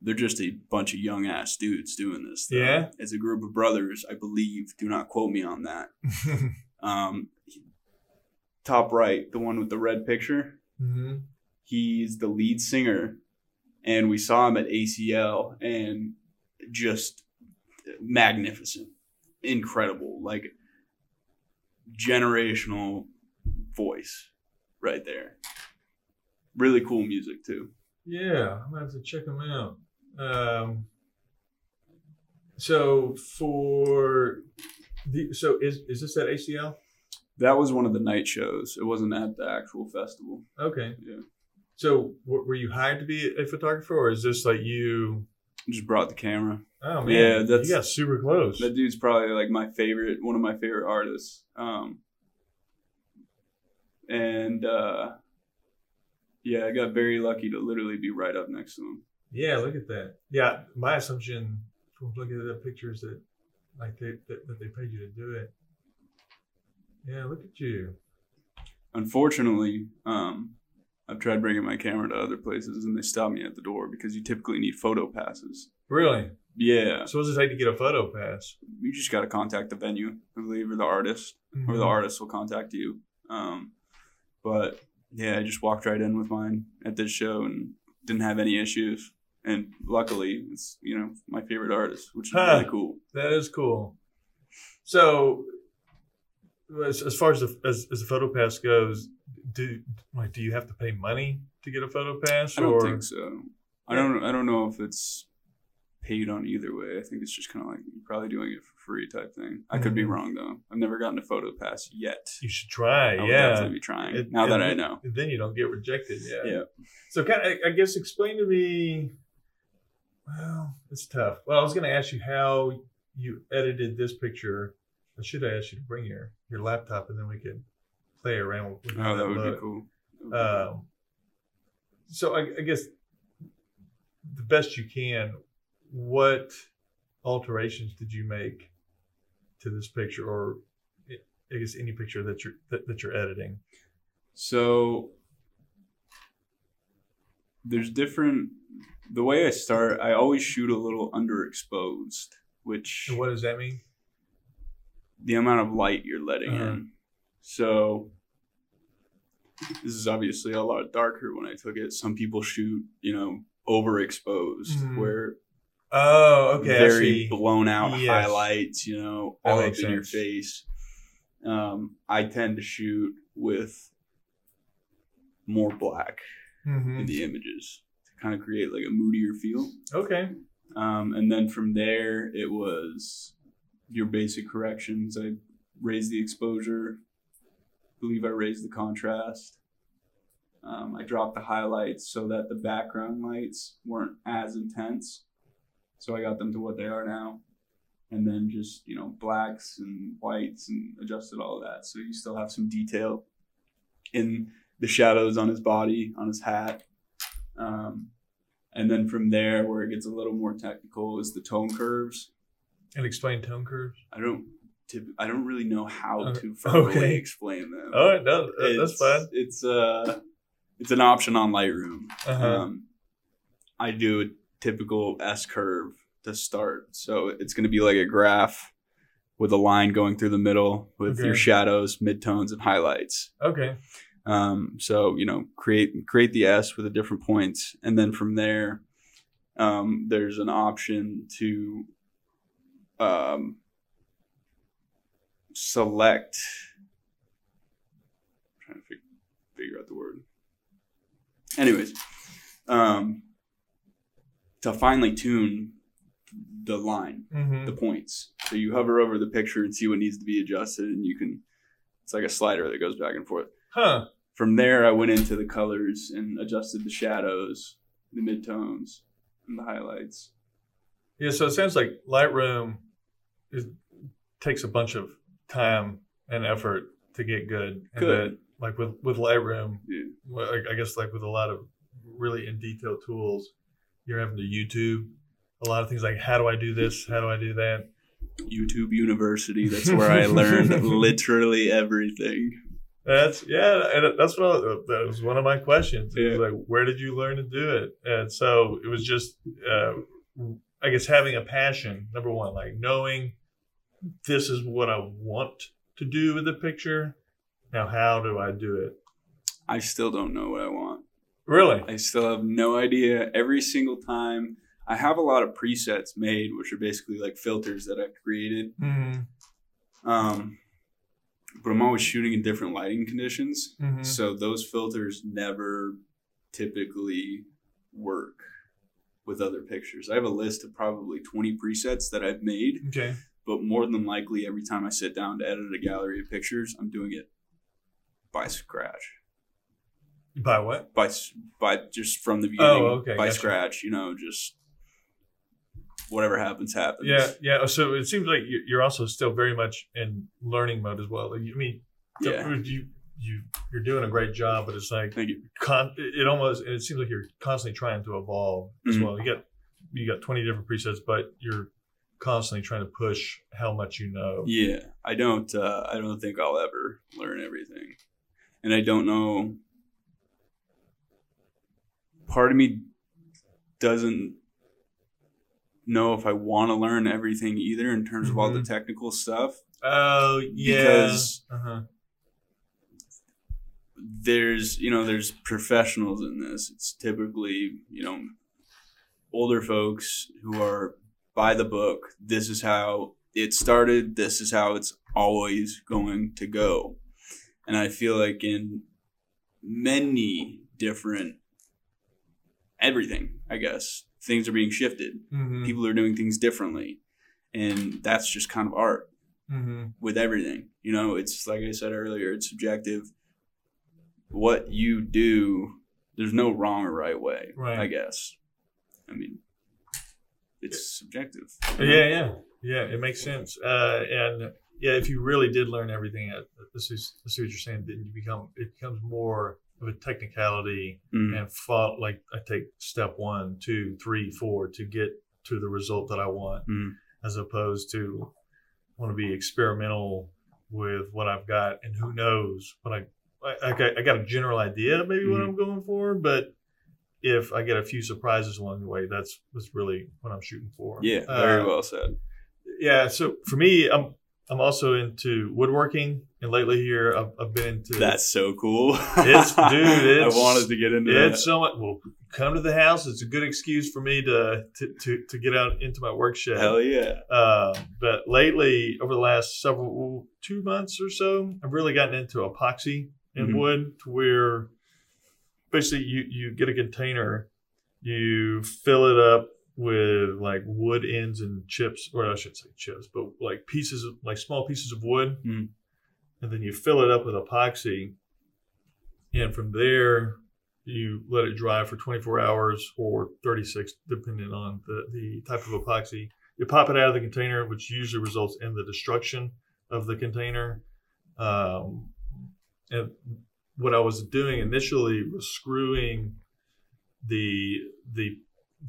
S2: they're just a bunch of young ass dudes doing this. though.
S1: Yeah?
S2: it's a group of brothers, I believe. Do not quote me on that. [LAUGHS] Um, top right, the one with the red picture.
S1: hmm
S2: He's the lead singer, and we saw him at ACL, and just magnificent, incredible, like generational voice right there. Really cool music too.
S1: Yeah, I'm gonna have to check them out. Um, so for the so is is this at ACL?
S2: That was one of the night shows. It wasn't at the actual festival.
S1: Okay.
S2: Yeah.
S1: So w- were you hired to be a photographer, or is this like you?
S2: Just brought the camera.
S1: Oh man,
S2: Yeah, that's-
S1: you got super close.
S2: That dude's probably like my favorite, one of my favorite artists. Um, and uh, yeah, I got very lucky to literally be right up next to him.
S1: Yeah, look at that. Yeah, my assumption from looking at the pictures that like they that, that they paid you to do it. Yeah, look at you.
S2: Unfortunately, um, I've tried bringing my camera to other places, and they stop me at the door because you typically need photo passes.
S1: Really?
S2: Yeah,
S1: So what does it take to get a photo pass?
S2: you just got to contact the venue, I believe, or the artist. or the artist will contact you. Um, but yeah, I just walked right in with mine at this show and didn't have any issues. And luckily, it's you know my favorite artist, which is
S1: Huh.
S2: really cool.
S1: That is cool. So, as, as far as the as, as the photo pass goes, do like do you have to pay money to get a photo pass?
S2: I don't
S1: or
S2: think so. I don't. I don't know if it's paid on either way. I think it's just kind of like you're probably doing it for free type thing. I could be
S1: Mhm.
S2: wrong though. I've never gotten a photo pass yet.
S1: you should try.
S2: Yeah. I
S1: yeah,
S2: definitely be trying
S1: It-
S2: now that
S1: and
S2: I know.
S1: Then you don't get rejected. Yeah.
S2: Yeah.
S1: So, kind of, I guess, explain to me. Well, it's tough. Well, I was going to ask you how you edited this picture. I should have asked you to bring your your laptop, and then we could play around with.
S2: Oh, that would be cool.
S1: Um, so I, I guess the best you can, what alterations did you make to this picture, or I guess any picture that you're that, that you're editing?
S2: So there's different the way I start, I always shoot a little underexposed, which
S1: And what does that mean?
S2: The amount of light you're letting
S1: Uh-huh.
S2: in. So this is obviously a lot darker when I took it. Some people shoot, you know, overexposed
S1: Mhm.
S2: where
S1: Oh, okay.
S2: Very blown out
S1: Yes.
S2: highlights, you know, all up in your face. Um, I tend to shoot with more black
S1: Mhm.
S2: in the images to kind of create like a moodier feel.
S1: Okay.
S2: Um, and then from there, it was your basic corrections. I raised the exposure. I believe I raised the contrast. Um, I dropped the highlights so that the background lights weren't as intense. So I got them to what they are now. And then just, you know, blacks and whites and adjusted all of that. So you still have some detail in the shadows on his body, on his hat. Um, and then from there, where it gets a little more technical, is the tone curves.
S1: And explain tone curves.
S2: I don't, I don't really know how
S1: Uh,
S2: to verbally
S1: okay.
S2: explain them.
S1: All right, no, that's fine.
S2: It's uh, it's an option on Lightroom.
S1: Uh-huh.
S2: Um, I do a typical S curve to start. So it's going to be like a graph with a line going through the middle with
S1: Okay.
S2: your shadows, midtones, and highlights.
S1: Okay.
S2: Um, so you know, create create the S with the different points, and then from there, um, there's an option to um, select. trying to fig- figure out the word. Anyways, um, to finely tune the line
S1: Mm-hmm.
S2: the points. So you hover over the picture and see what needs to be adjusted, and you can. It's like a slider that goes back and forth.
S1: Huh.
S2: From there, I went into the colors and adjusted the shadows, the midtones, and the highlights.
S1: Yeah. So it sounds like Lightroom is, takes a bunch of time and effort to get good. And
S2: Good.
S1: that, like with with Lightroom,
S2: Yeah.
S1: I guess like with a lot of really in detail tools, you're having to YouTube a lot of things like how do I do this? How do I do that?
S2: YouTube University. That's where I learned [LAUGHS] literally everything.
S1: That's yeah, and that's what I, that was one of my questions. It was like, where did you learn to do it? And so it was just, uh, I guess, having a passion. Number one, like knowing this is what I want to do with the picture. Now, how do I do it?
S2: I still don't know what I want.
S1: Really?
S2: I still have no idea. Every single time, I have a lot of presets made, which are basically like filters that I've created.
S1: Mm-hmm.
S2: Um, but I'm always shooting in different lighting conditions.
S1: Mm-hmm.
S2: So those filters never typically work with other pictures. I have a list of probably 20 presets that I've made,
S1: Okay.
S2: but more than likely every time I sit down to edit a gallery of pictures, I'm doing it by scratch.
S1: By what?
S2: By by just from the oh, beginning
S1: Oh, okay,
S2: by
S1: gotcha.
S2: scratch, you know, just whatever happens happens.
S1: Yeah, yeah. Oh, so it seems like you- you're also still very much in learning mode as well. I mean,
S2: Yeah.
S1: you you you're doing a great job, but it's like
S2: Thank you.
S1: con- it almost it seems like you're constantly trying to evolve as
S2: Mhm.
S1: well. You got you got 20 different presets, but you're constantly trying to push how much you know.
S2: Yeah, I don't. Uh, I don't think I'll ever learn everything, and I don't know. Part of me doesn't know if I want to learn everything either in terms of all the
S1: Mhm.
S2: technical stuff.
S1: Oh yeah.
S2: Because-
S1: uh-huh.
S2: There's, you know, there's professionals in this. It's typically, you know, older folks who are by the book. This is how it started. This is how it's always going to go. And I feel like in many different everything, I guess, things are being shifted.
S1: Mhm.
S2: People are doing things differently. And that's just kind of art
S1: Mhm.
S2: with everything. You know, it's like I said earlier, it's subjective. What you do, there's no wrong or right way,
S1: Right.
S2: I guess. I mean, it's subjective.
S1: Yeah, yeah, yeah. It makes sense. Uh, and yeah, if you really did learn everything, uh, this is is what you're saying. Then you become it becomes more of a technicality
S2: Mm.
S1: and fought like I take step one, two, three, four to get to the result that I want,
S2: Mm.
S1: as opposed to want to be experimental with what I've got and who knows what I I, I, got, I got a general idea maybe what
S2: Mhm.
S1: I'm going for, but if I get a few surprises along the way, that's that's really what I'm shooting for.
S2: Yeah, very
S1: Uh,
S2: well said.
S1: yeah. So for me, I'm I'm also into woodworking, and lately here I've, I've been into
S2: That's so cool.
S1: It's- dude, [LAUGHS] it's-
S2: I wanted to get into
S1: It's so much. Well, come to the house. It's a good excuse for me to to to, to get out into my work
S2: that.
S1: shed.
S2: Hell yeah.
S1: Uh, but lately, over the last several two months or so, I've really gotten into epoxy in
S2: Mhm.
S1: wood, to where basically you you get a container, you fill it up with like wood ends and chips, or I should say chips, but like pieces of like small pieces of wood,
S2: Mhm.
S1: and then you fill it up with epoxy, and from there you let it dry for 24 hours or 36 depending on the, the type of epoxy you pop it out of the container which usually results in the destruction of the container um, and what i was doing initially was screwing the the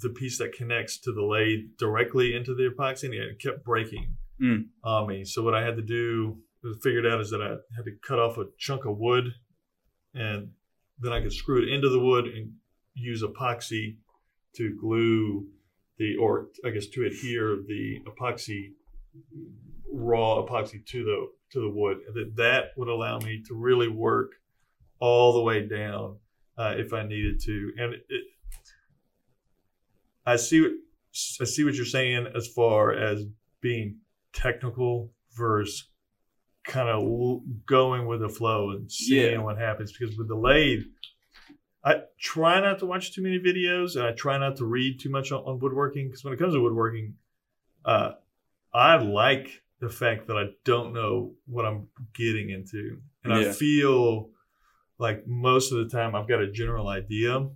S1: the piece that connects to the lathe directly into the epoxy and it kept breaking
S2: Mm.
S1: on me so what i had to do figured out is that i had to cut off a chunk of wood and then I could screw it into the wood and use epoxy to glue the or I guess to adhere the epoxy raw epoxy to the to the wood. That that would allow me to really work all the way down uh, if I needed to. And it, I see what I see what you're saying as far as being technical versus kind of going with the flow and seeing
S3: Yeah.
S1: what happens. Because with the lathe, I try not to watch too many videos and I try not to read too much on, on woodworking. Because when it comes to woodworking, uh, I like the fact that I don't know what I'm getting into, and I feel like most of the time I've got a general idea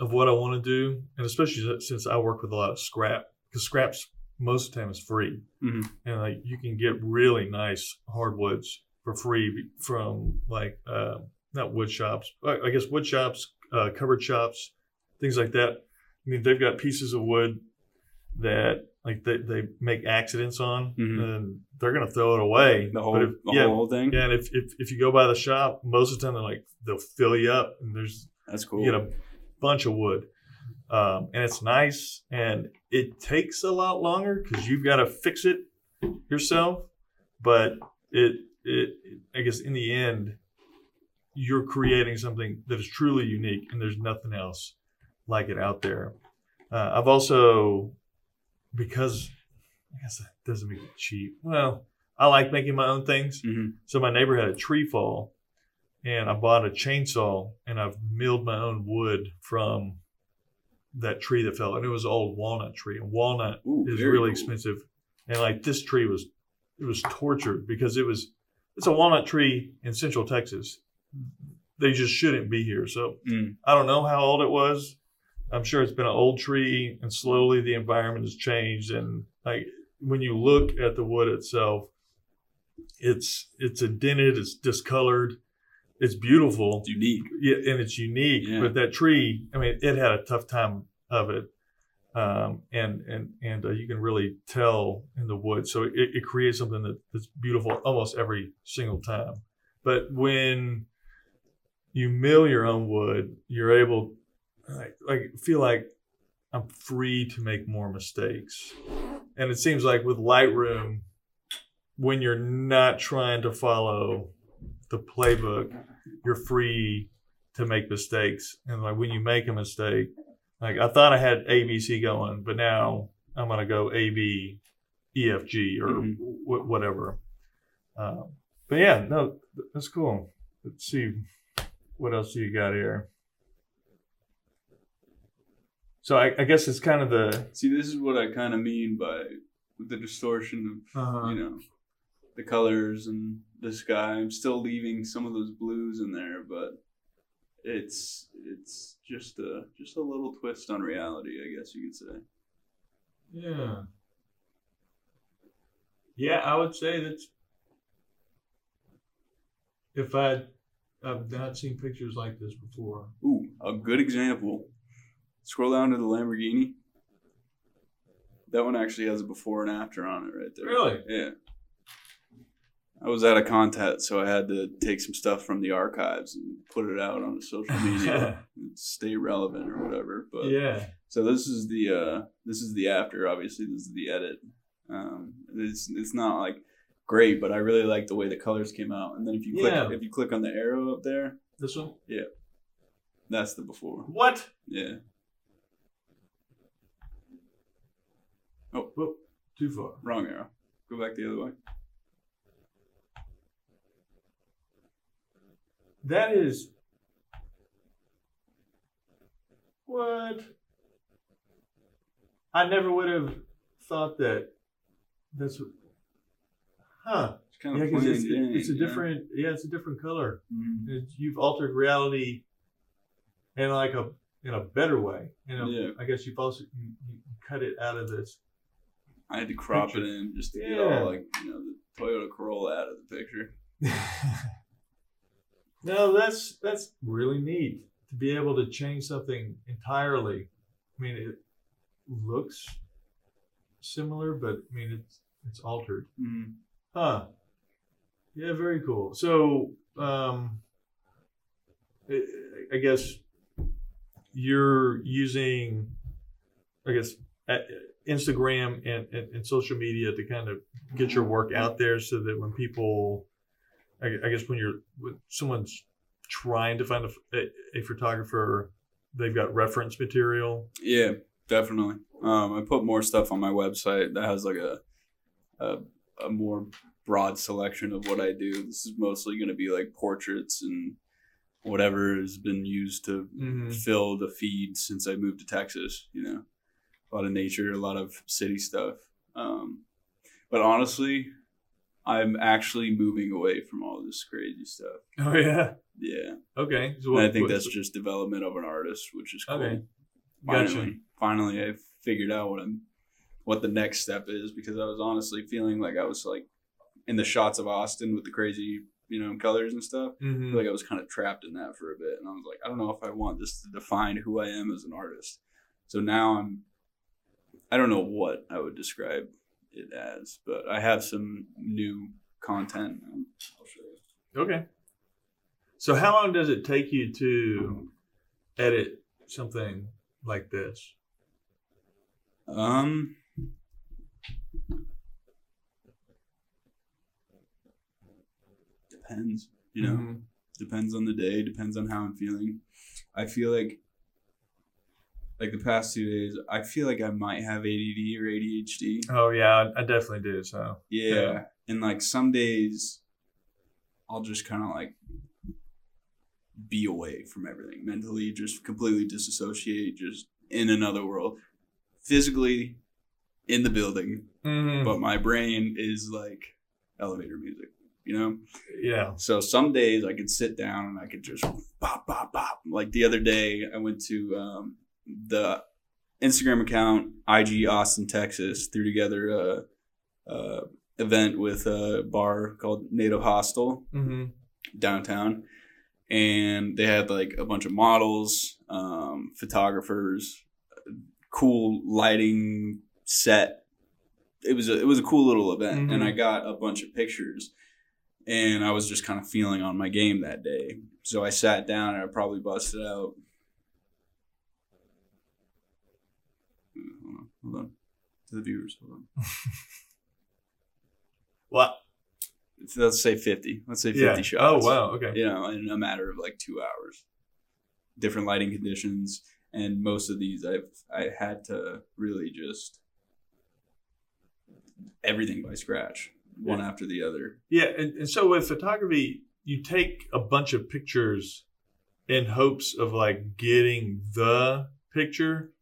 S1: of what I want to do, and especially since I work with a lot of scrap, because scraps most of the time is free,
S3: Mhm.
S1: and like you can get really nice hardwoods for free from like uh, not wood shops, I I guess wood shops, uh, covered shops, things like that. I mean, they've got pieces of wood that like they, they make accidents on,
S3: Mhm.
S1: and they're gonna throw it away.
S3: The whole,
S1: if,
S3: the
S1: yeah,
S3: whole thing.
S1: yeah, and if, if if you go by the shop, most of the time they're like they'll fill you up, and there's
S3: That's cool.
S1: you get a bunch of wood, um, and it's nice, and it takes a lot longer because you've got to fix it yourself. But it, it I guess in the end, you're creating something that is truly unique, and there's nothing else like it out there. Uh, I've also because I guess that doesn't make it cheap. Well, I like making my own things.
S3: Mhm.
S1: So my neighbor had a tree fall, and I bought a chainsaw, and I've milled my own wood from that tree that fell, and it was an old walnut tree. And walnut
S3: Ooh,
S1: is really
S3: cool.
S1: expensive, and like this tree was, it was tortured because it was, it's a walnut tree in Central Texas. They just shouldn't be here. So
S3: Mm.
S1: I don't know how old it was. I'm sure it's been an old tree, and slowly the environment has changed. And like when you look at the wood itself, it's it's indented, it's discolored, it's beautiful,
S3: It's unique.
S1: yeah, and it's unique.
S3: Yeah.
S1: But that tree, I mean, it had a tough time of it, um, and and and uh, you can really tell in the wood. So it, it creates something that, that's beautiful almost every single time. But when you mill your own wood, you're able, like, like feel like I'm free to make more mistakes. And it seems like with Lightroom, when you're not trying to follow the playbook, you're free to make mistakes. And like when you make a mistake, like I thought I had ABC going, but now I'm gonna go AB, A B E F G or
S3: Mhm.
S1: wh- whatever. Um, but yeah, no, that's cool. Let's see what else do you got here. So I, I guess it's kind of the
S2: See, this is what I kind of mean by the distortion of uh-huh. you know the colors and the sky. I'm still leaving some of those blues in there, but it's it's just a just a little twist on reality, I guess you could say.
S1: Yeah. Yeah, I would say that's if I I've not seen pictures like this before.
S2: Ooh, a good example. Scroll down to the Lamborghini. That one actually has a before and after on it right there.
S1: Really?
S2: Yeah. I was at a contest, so I had to take some stuff from the archives and put it out on the social [LAUGHS] media, and stay relevant or whatever. But
S1: yeah.
S2: so this is the uh, this is the after. Obviously, this is the edit. Um, it's it's not like great, but I really like the way the colors came out. And then if you click
S1: Yeah.
S2: if you click on the arrow up there,
S1: This one?
S2: Yeah, that's the before.
S1: What?
S2: Yeah.
S1: Oh, whoop, too far.
S2: Wrong arrow. Go back the other way.
S1: That is what I never would have thought that that's what huh.
S2: It's kind of
S1: because
S2: plain
S1: it's, it's a different yeah, it's a different color.
S2: Mhm.
S1: It's, you've altered reality in like a in a better way. You know,
S2: Yeah.
S1: I guess you've also you, you cut it out of this.
S2: I had to crop
S1: Picture.
S2: it in just to get all like you know the Toyota Corolla out of the picture. [LAUGHS]
S1: no, that's that's really neat to be able to change something entirely. I mean, it looks similar, but I mean it's it's altered.
S2: Mm-hmm.
S1: Huh. Yeah, very cool. So, um, I, I guess you're using I guess, Instagram and, and, and social media to kind of get your work out there so that when people, I, I guess, when you're, when someone's trying to find a, a, a photographer, they've got reference material.
S2: Yeah, definitely. Um, I put more stuff on my website that has like a a, a more broad selection of what I do. This is mostly going to be like portraits and whatever has been used to
S1: Mm-hmm.
S2: fill the feed since I moved to Texas. You know, a lot of nature, a lot of city stuff. Um, but honestly, I'm actually moving away from all this crazy stuff.
S1: Oh yeah.
S2: Yeah,
S1: Okay. So
S2: and I think
S1: what-
S2: that's just development of an artist, which is cool.
S1: Okay.
S2: Finally,
S1: Gotcha.
S2: finally, I figured out what I'm, what the next step is because I was honestly feeling like I was like in the shots of Austin with the crazy, you know, colors and stuff. I
S1: Mhm.
S2: feel like I was kind of trapped in that for a bit, and I was like, I don't know if I want this to define who I am as an artist. So now I'm, I don't know what I would describe it as, but I have some new content. I'll show you.
S1: Okay. So how long does it take you to edit something like this?
S2: Um. Depends, you know.
S1: Mhm.
S2: Depends on the day. Depends on how I'm feeling. I feel like, like the past two days, I feel like I might have ADD or ADHD.
S1: Oh yeah, I, definitely do. So
S2: Yeah.
S1: Yeah.
S2: And like some days, I'll just kind of like be away from everything mentally, just completely disassociate, just in another world. Physically in the building,
S1: Mhm.
S2: but my brain is like elevator music, you know?
S1: yeah.
S2: So some days I could sit down and I could just pop, pop, pop. Like the other day, I went to um, the Instagram account IG Austin, Texas, threw together a, a event with a bar called Native Hostel
S1: hmm
S2: downtown, and they had like a bunch of models, um, photographers, cool lighting set. It was a it was a cool little event, and
S1: Mhm.
S2: I got a bunch of pictures, and I was just kind of feeling on my game that day. So I sat down and I probably busted out. Hold on. To the viewers, hold on. [LAUGHS]
S1: Well,
S2: Let's say fifty. Let's say fifty
S1: yeah.
S2: shots.
S1: Oh wow. Okay.
S2: you know, in a matter of like two hours. Different lighting conditions, and most of these I've I had to really just everything by scratch, one after the other.
S1: Yeah, and, and so with photography, you take a bunch of pictures in hopes of like getting the picture,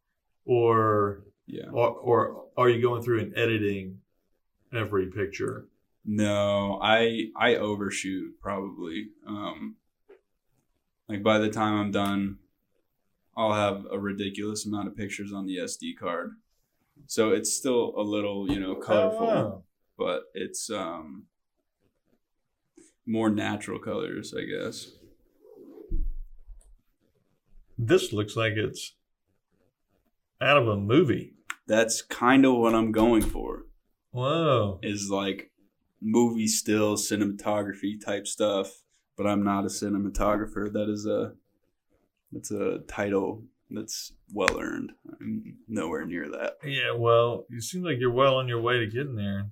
S1: or
S2: Yeah.
S1: or, or are you going through and editing every picture?
S2: No, I I overshoot probably. Um, like by the time I'm done, I'll have a ridiculous amount of pictures on the SD card. So it's still a little, you know, colorful.
S1: Oh,
S2: but it's um more natural colors, I guess.
S1: This looks like it's out of a movie.
S2: That's kind of what I'm going for.
S1: Whoa.
S2: Is like movie still cinematography type stuff, but I'm not a cinematographer. That is a that's a title that's well earned. I'm nowhere near that.
S1: Yeah, well, you seem like you're well on your way to getting there.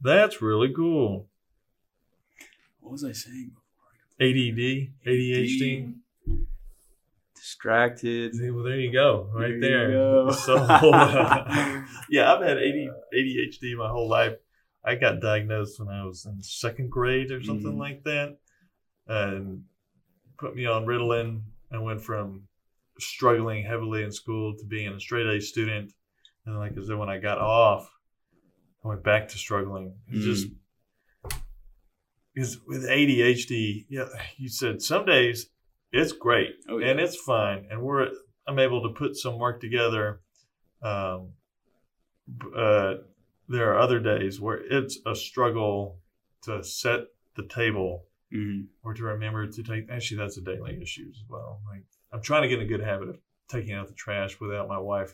S1: That's really cool.
S2: What was I saying?
S1: ADD, ADHD.
S2: Distracted.
S1: Well, there you go, right
S2: There
S1: there.
S2: go.
S1: So, [LAUGHS] uh, [LAUGHS] yeah, I've had ADHD my whole life. I got diagnosed when I was in second grade or something
S2: Mhm.
S1: like that, and put me on Ritalin. I went from struggling heavily in school to being a straight A student, and like I said, when I got off, I went back to struggling. It's
S2: Mm.
S1: just because with ADHD, yeah, you said some days it's great
S2: Oh, yeah.
S1: and it's fine, and we're I'm able to put some work together. Um, uh, there are other days where it's a struggle to set the table
S2: Mhm.
S1: or to remember to take. Actually, that's a daily issue as well. Like I'm trying to get in a good habit of taking out the trash without my wife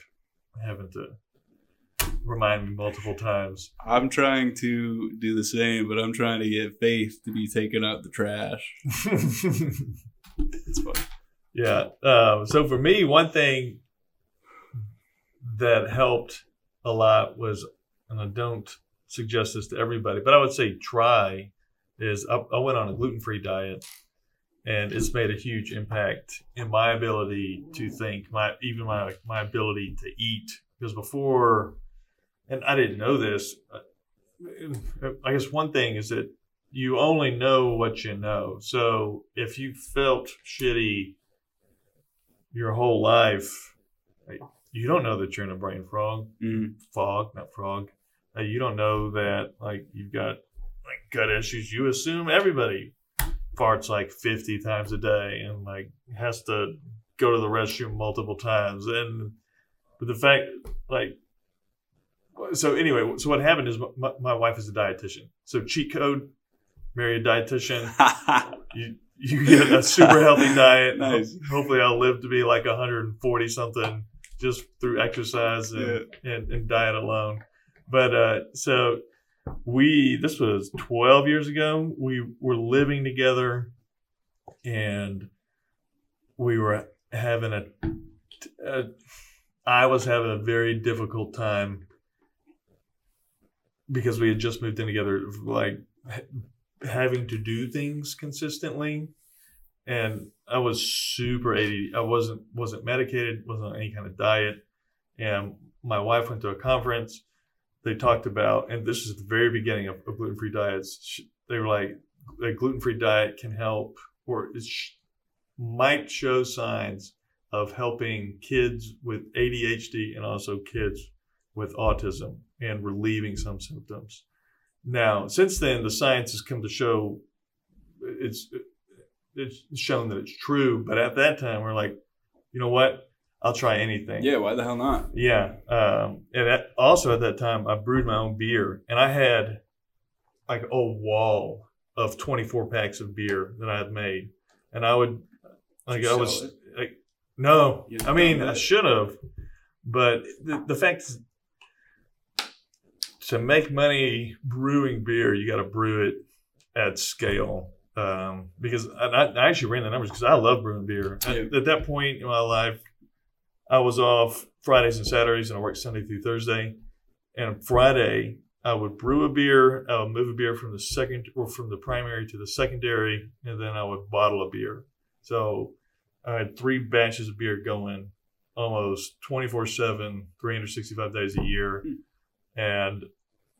S1: having to remind me multiple times.
S2: I'm trying to do the same, but I'm trying to get Faith to be taking out the trash. [LAUGHS] [LAUGHS] It's fun.
S1: Yeah. Um, so for me, one thing that helped a lot was, and I don't suggest this to everybody, but I would say try is I, I went on a gluten free diet and it's made a huge impact in my ability to think, my even my my ability to eat. Because before, and I didn't know this. uh, I guess one thing is that you only know what you know. So if you felt shitty your whole life, you don't know that you're in a brain frog,
S3: Mm.
S1: fog, not frog. Uh, you don't know that like you've got like gut issues. You assume everybody farts like 50 times a day and like has to go to the restroom multiple times. And but the fact like so anyway, so what happened is my, my wife is a dietitian. So cheat code, marry a dietitian. [LAUGHS] You you get a super healthy diet.
S3: Nice.
S1: Hopefully, I'll live to be like 140 something just through exercise and, and, and diet alone. But uh, so we this was 12 years ago. We were living together, and we were having a. a I was having a very difficult time because we had just moved in together, like having to do things consistently and I was super ADD. I wasn't wasn't medicated, wasn't on any kind of diet. And my wife went to a conference. They talked about, and this is the very beginning of, of gluten free diets. They were like, a gluten free diet can help, or it sh- might show signs of helping kids with ADHD and also kids with autism and relieving some symptoms. Now, since then, the science has come to show it's it's shown that it's true. But at that time, we're like, you know what? I'll try anything.
S3: yeah, why the hell not?
S1: Yeah. Um, and at, also at that time, I brewed my own beer, and I had like a wall of 24 packs of beer that I had made, and I would like I was
S3: it?
S1: like, no, I mean I should have, but the, the fact is, to make money brewing beer, you got to brew it at scale. Um, because I, I actually ran the numbers because I love brewing beer. At,
S3: Yeah.
S1: at that point in my life, I was off Fridays and Saturdays, and I worked Sunday through Thursday. And Friday, I would brew a beer. I would move a beer from the second or from the primary to the secondary, and then I would bottle a beer. So I had three batches of beer going almost 24 7, 365 days a year. And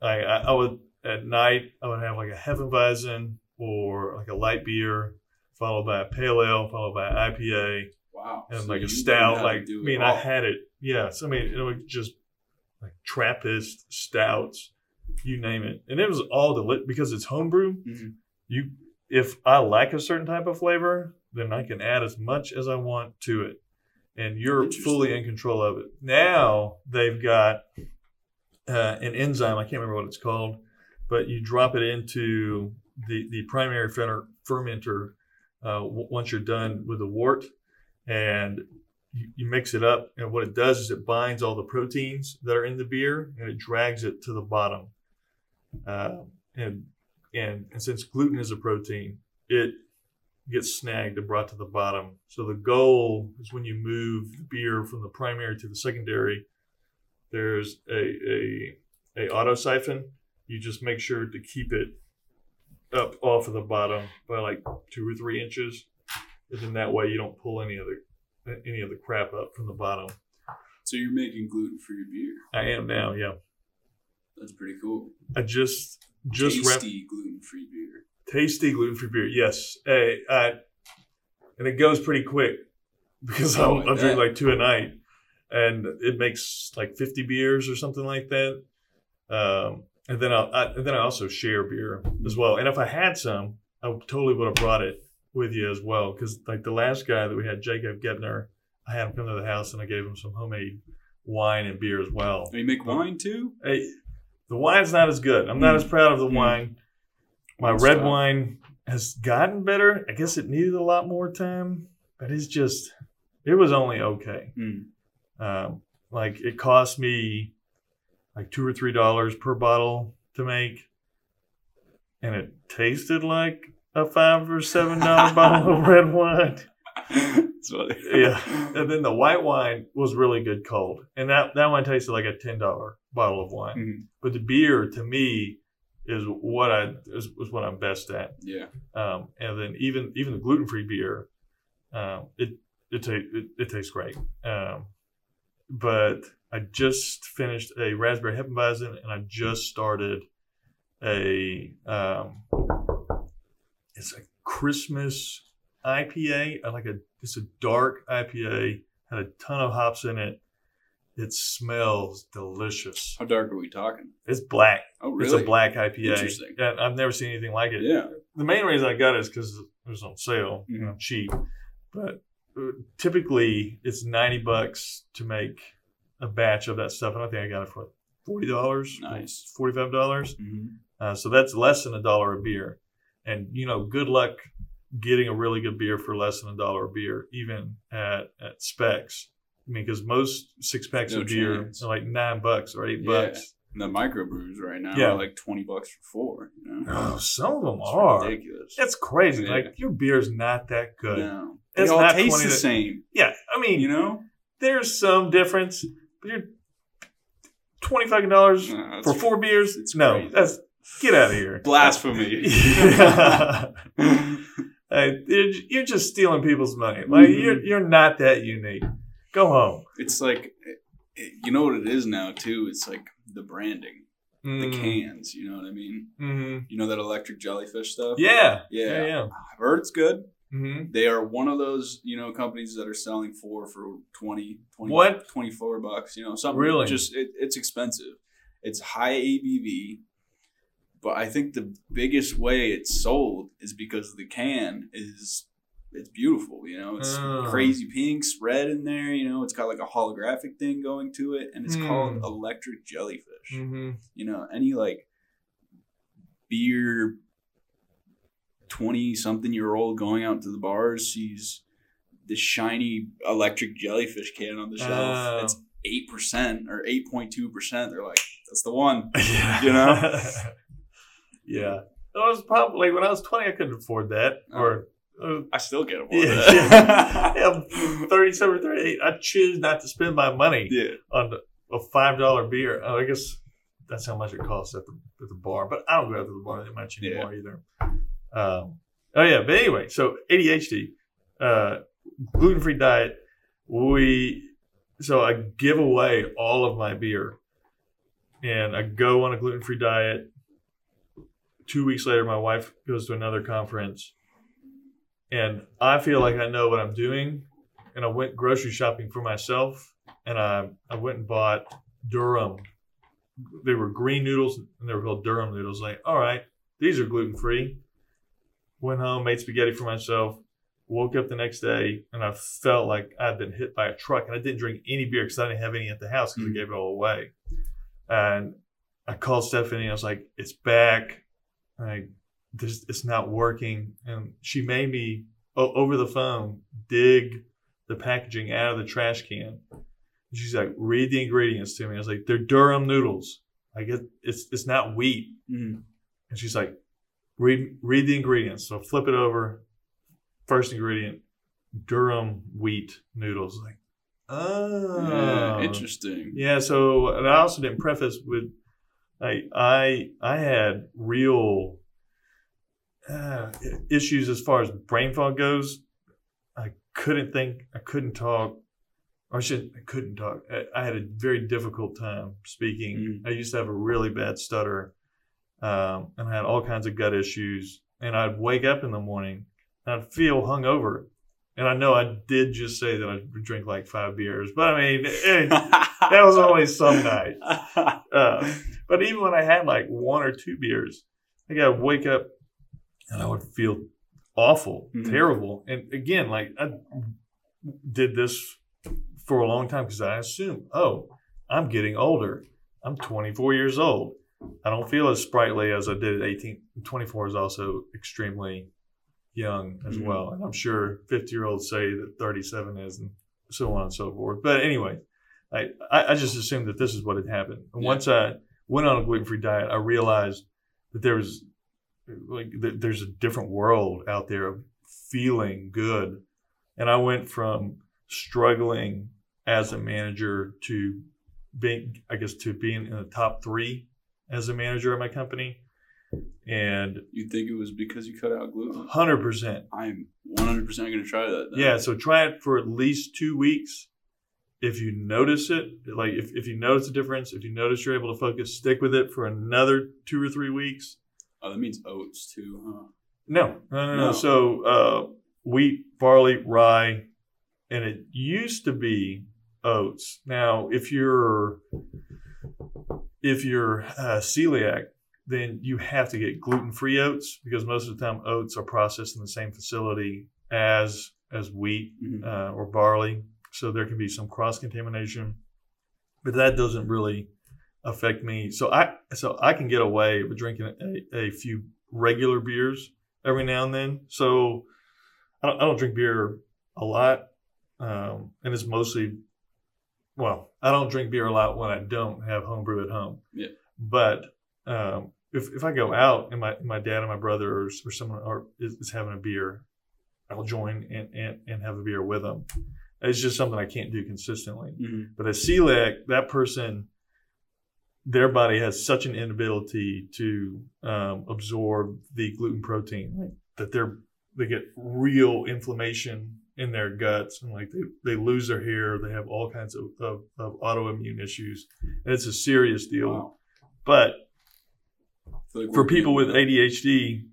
S1: I, I, I would, at night, I would have like a Hefeweizen or like a light beer, followed by a pale ale, followed by an IPA,
S3: Wow.
S1: and
S3: So
S1: like a stout. Like, I mean, I had it. Yeah. So, I mean, it was just like Trappist, stouts, you name it. And it was all deli- because it's homebrew.
S3: Mhm.
S1: You, if I like a certain type of flavor, then I can add as much as I want to it. And you're fully in control of it. Now they've got uh, an enzyme. I can't remember what it's called, but you drop it into the, the primary fer- fermenter uh, w- once you're done with the wort, and you, you mix it up. And what it does is it binds all the proteins that are in the beer and it drags it to the bottom. Uh, and, and and since gluten is a protein, it gets snagged and brought to the bottom. So the goal is when you move the beer from the primary to the secondary, there's a a, a auto siphon. You just make sure to keep it up off of the bottom by like two or three inches, and then that way you don't pull any of the any of the crap up from the bottom.
S2: So you're making gluten free beer.
S1: I am now, yeah.
S2: That's pretty cool.
S1: I just just
S2: Tasty gluten free beer.
S1: tasty gluten free beer. Yes, hey, I, and it goes pretty quick because
S2: Oh,
S1: I'll,
S2: I
S1: I'll drink like two a night, and it makes like fifty beers or something like that. Um, and then I'll, I, and then I also share beer as well. And if I had some, I totally would have brought it with you as well. Because like the last guy that we had, Jacob Gebner, I had him come to the house and I gave him some homemade wine and beer as well.
S2: You make wine too?
S1: Hey, the wine's not as good. I'm not
S2: Mm.
S1: as proud of the
S2: Mm.
S1: wine. My red wine has gotten better. I guess it needed a lot more time, but it's just, it was only okay.
S2: Mm.
S1: Um, like it cost me like two or three dollars per bottle to make, and it tasted like a five or seven dollar [LAUGHS] bottle of red wine. Yeah. And then the white wine was really good cold, and that that one tasted like a ten dollar bottle of wine.
S2: Mhm.
S1: But the beer to me is what I is, was what I'm best at.
S2: Yeah.
S1: Um, and then even even the gluten free beer, um, it it, ta- it it tastes great. Um, but I just finished a raspberry Hefeweizen, and I just started a um, it's a Christmas IPA. I like a it's a dark IPA. Had a ton of hops in it. It smells delicious.
S2: How dark are we talking?
S1: It's black.
S2: Oh, really?
S1: It's a black IPA.
S2: Interesting.
S1: And I've never seen anything like it.
S2: Yeah.
S1: The main reason I got it is because it was on sale, you know, cheap. But typically, it's ninety bucks to make a batch of that stuff. And I think I got it for forty dollars.
S2: Nice.
S1: Forty five dollars.
S2: hmm
S1: Uh, so that's less than a dollar a beer. And you know, good luck getting a really good beer for less than a dollar a beer, even at at Spec's. I mean, because most six packs
S2: No
S1: of beer
S2: chance.
S1: are like nine bucks or eight
S2: Yeah.
S1: bucks.
S2: And the microbrews right now
S1: Yeah.
S2: are like twenty bucks for four. You know?
S1: Oh, some of them
S2: It's
S1: are.
S2: ridiculous.
S1: It's crazy.
S2: Yeah.
S1: Like your beer's not that good.
S2: No.
S1: It's
S2: they all taste the
S1: to-
S2: same.
S1: Yeah, I mean,
S2: You know?
S1: there's some difference, but you're twenty fucking dollars
S2: No,
S1: for four beers.
S2: it's
S1: no,
S2: crazy.
S1: that's get out of here. [LAUGHS]
S2: blasphemy.
S1: Yeah. [LAUGHS] [LAUGHS] Hey, you're, you're just stealing people's money. Like
S2: Mhm.
S1: you're you're not that unique. Go home.
S2: it's like, you know what it is now too. It's like the branding, the
S1: Mm,
S2: cans. You know what I mean?
S1: mhm.
S2: You know that electric jellyfish stuff.
S1: Yeah.
S2: Yeah.
S1: Yeah. Yeah.
S2: I've heard it's good.
S1: Hmm
S2: They are one of those, you know, companies that are selling four for 20, 20
S1: What?
S2: 24 bucks, you know, something
S1: Really?
S2: just, it, it's expensive. It's high ABV, but I think the biggest way it's sold is because the can is, it's beautiful, you know, it's
S1: Oh.
S2: crazy pinks, red in there, you know, it's got like a holographic thing going to it, and it's
S1: Hmm.
S2: called electric jellyfish
S1: hmm
S2: you know, any like beer 20 something year old going out to the bars sees this shiny electric jellyfish can on the shelf.
S1: Oh.
S2: It's 8% or 8.2%. They're like, that's the one. [LAUGHS]
S1: Yeah.
S2: You know? [LAUGHS]
S1: yeah. It was probably when I was twenty, I couldn't afford that. Or uh,
S2: I still get them.
S1: yeah, [LAUGHS] yeah, 37, 38. I choose not to spend my money
S2: yeah.
S1: on a five dollar beer. Oh, I guess that's how much it costs at the at the bar. But I don't go out to the bar that much anymore either. Um, oh yeah, but anyway, so ADHD, uh, gluten free diet. We so I give away all of my beer, and I go on a gluten free diet. Two weeks later, my wife goes to another conference, and I feel like I know what I'm doing. And I went grocery shopping for myself, and I I went and bought durum. They were green noodles, and they were called durum noodles. Like, all right, these are gluten free. Went home, made spaghetti for myself. Woke up the next day, and I felt like I'd been hit by a truck. And I didn't drink any beer because I didn't have any at the house because
S2: Mhm.
S1: I gave it all away. And I called Stephanie. And I was like, "It's back. Like, this, it's not working." And she made me o- over the phone dig the packaging out of the trash can. And she's like, "Read the ingredients to me." I was like, "They're durum noodles. Like, it, it's it's not wheat."
S2: Mhm.
S1: And she's like, read read the ingredients. So flip it over. First ingredient, durum wheat noodles. Like, oh,
S2: Yeah, interesting.
S1: Yeah. So, and I also didn't preface with, like, I I had real uh, issues as far as brain fog goes. I couldn't think. I couldn't talk. Or I should. I couldn't talk. I, I had a very difficult time speaking. I used to have a really bad stutter um, and I had all kinds of gut issues. And I'd wake up in the morning and I'd feel hungover. And I know I did just say that I drink like five beers, but I mean, eh, [LAUGHS] that was only some nights. Uh, [LAUGHS] but even when I had like one or two beers, like I'd wake up and I would feel awful,
S2: Mhm.
S1: terrible. And again, like I did this for a long time because I assumed, oh, I'm getting older. I'm 24 years old. I don't feel as sprightly as I did at 18. 24 is also extremely young as
S2: Mhm.
S1: well. And I'm sure 50 year olds say that 37 is, and so on and so forth. But anyway, I, I I just assumed that this is what had happened. And
S2: Yeah.
S1: once I went on a gluten free diet, I realized that there was like that there's a different world out there of feeling good and I went from struggling as a manager to being, I guess, to being in the top three as a manager at my company, and
S2: You think it was because you cut out gluten?
S1: hundred percent.
S2: I'm 100 percent going to try that. then.
S1: Yeah, so try it for at least two weeks. If you notice it, like if, if you notice a difference, if you notice you're able to focus, stick with it for another two or three weeks.
S2: Oh, that means oats too, huh?
S1: No, no, no, no.
S2: No.
S1: So uh, wheat, barley, rye, and it used to be oats. Now, if you're if you're uh, celiac, then you have to get gluten free oats because most of the time oats are processed in the same facility as as wheat
S2: Mhm.
S1: uh, or barley. So there can be some cross contamination, but that doesn't really affect me. So I so I can get away with drinking a, a few regular beers every now and then. So I don't, I don't drink beer a lot, um, and it's mostly well, I don't drink beer a lot when I don't have homebrew at home.
S2: Yeah.
S1: But um, if if I go out and my my dad and my brother or, or someone are, is, is having a beer, I'll join and, and, and have a beer with them. It's just something I can't do consistently.
S2: Mhm.
S1: But a celiac, that person, their body has such an inability to um, absorb the gluten protein like, that they're they get real inflammation in their guts and like they, they lose their hair. They have all kinds of, of, of autoimmune issues, and it's a serious deal.
S2: Wow.
S1: But
S2: like
S1: for people with ADHD,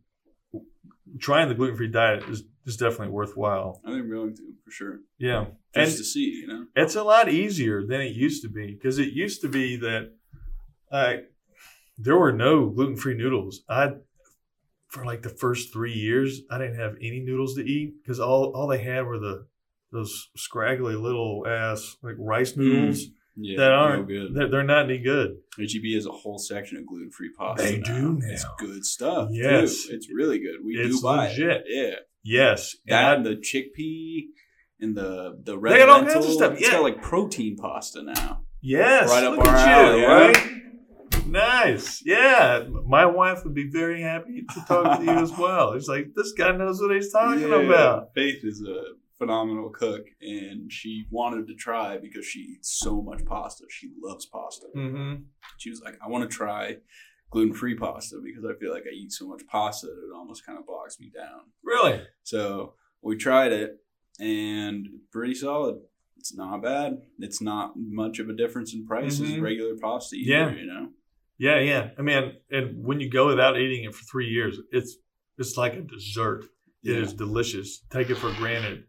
S1: trying the gluten free diet is, is definitely worthwhile.
S2: I think we're going to for sure,
S1: Yeah,
S2: just
S1: and
S2: to see, you know.
S1: it's a lot easier than it used to be because it used to be that I there were no gluten free noodles. I for like the first three years, I didn't have any noodles to eat because all all they had were the those scraggly little ass like rice mm. noodles
S2: Yeah,
S1: that
S2: no
S1: aren't
S2: good.
S1: they're, they're not any good.
S2: HEB has a whole section of gluten free pasta.
S1: They
S2: now.
S1: do
S2: It's good stuff.
S1: Yes.
S2: too. it's really good. We
S1: It's
S2: do buy
S1: legit.
S2: it. Yeah,
S1: Yes, and
S2: that
S1: I-
S2: and the chickpea and the the red.
S1: They got all kinds of stuff,
S2: It's
S1: yeah.
S2: got like protein pasta now.
S1: Yes,
S2: Right up
S1: look
S2: our
S1: at
S2: alley,
S1: right? Nice, yeah. My wife would be very happy to talk to you as [LAUGHS] well. It's like this guy knows what he's talking
S2: Yeah.
S1: about.
S2: Faith is a phenomenal cook, and she wanted to try because she eats so much pasta. She loves pasta.
S1: Mm-hmm.
S2: She was like, I want to try gluten free pasta because I feel like I eat so much pasta that it almost kind of bogs me down.
S1: Really?
S2: So we tried it, and pretty solid. It's not bad. It's not much of a difference in price as
S1: Mhm.
S2: regular pasta either,
S1: Yeah.
S2: you know?
S1: Yeah, yeah. I mean, and when you go without eating it for three years, it's it's like a dessert. It
S2: Yeah.
S1: is delicious. Take it for granted.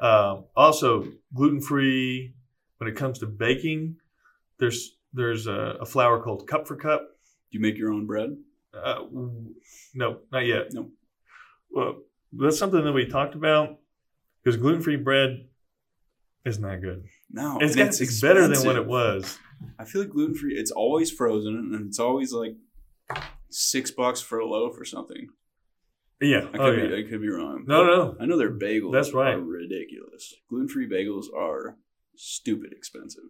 S1: Um, also, gluten free. When it comes to baking, there's there's a, a flour called Cup for Cup.
S2: Do you make your own bread?
S1: Uh, no, not yet.
S2: No.
S1: Well, that's something that we talked about because gluten free bread is not good.
S2: No.
S1: It's, got, it's, better than what it was.
S2: I feel like gluten free. It's always frozen, and it's always like six bucks for a loaf or something.
S1: Yeah.
S2: I could
S1: Oh,
S2: be.
S1: yeah.
S2: I could be wrong.
S1: No, no.
S2: I know their bagels.
S1: That's right.
S2: Are ridiculous. Gluten free bagels are stupid expensive.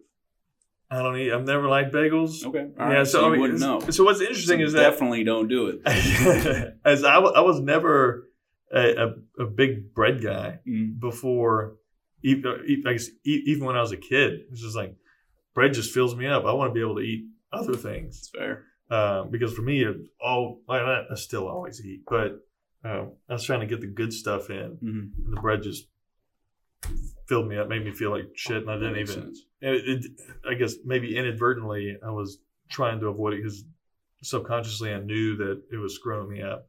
S1: I don't eat. I've never liked bagels.
S2: Okay.
S1: yeah.
S2: Alright,
S1: So,
S2: so,
S1: I
S2: you
S1: mean,
S2: wouldn't know.
S1: So what's interesting
S2: So
S1: is that
S2: definitely don't do it. [LAUGHS]
S1: as I, I was never a, a, a big bread guy
S2: Mm.
S1: before, even, I guess, e- even when I was a kid. It's just like bread just fills me up. I want to be able to eat other things.
S2: It's fair.
S1: um, because for me, it all well, I I still always eat, but um, I was trying to get the good stuff in,
S2: Mm-hmm.
S1: and the bread just filled me up, made me feel like shit, and I didn't even. And it, it, I guess maybe inadvertently, I was trying to avoid it because subconsciously I knew that it was screwing me up.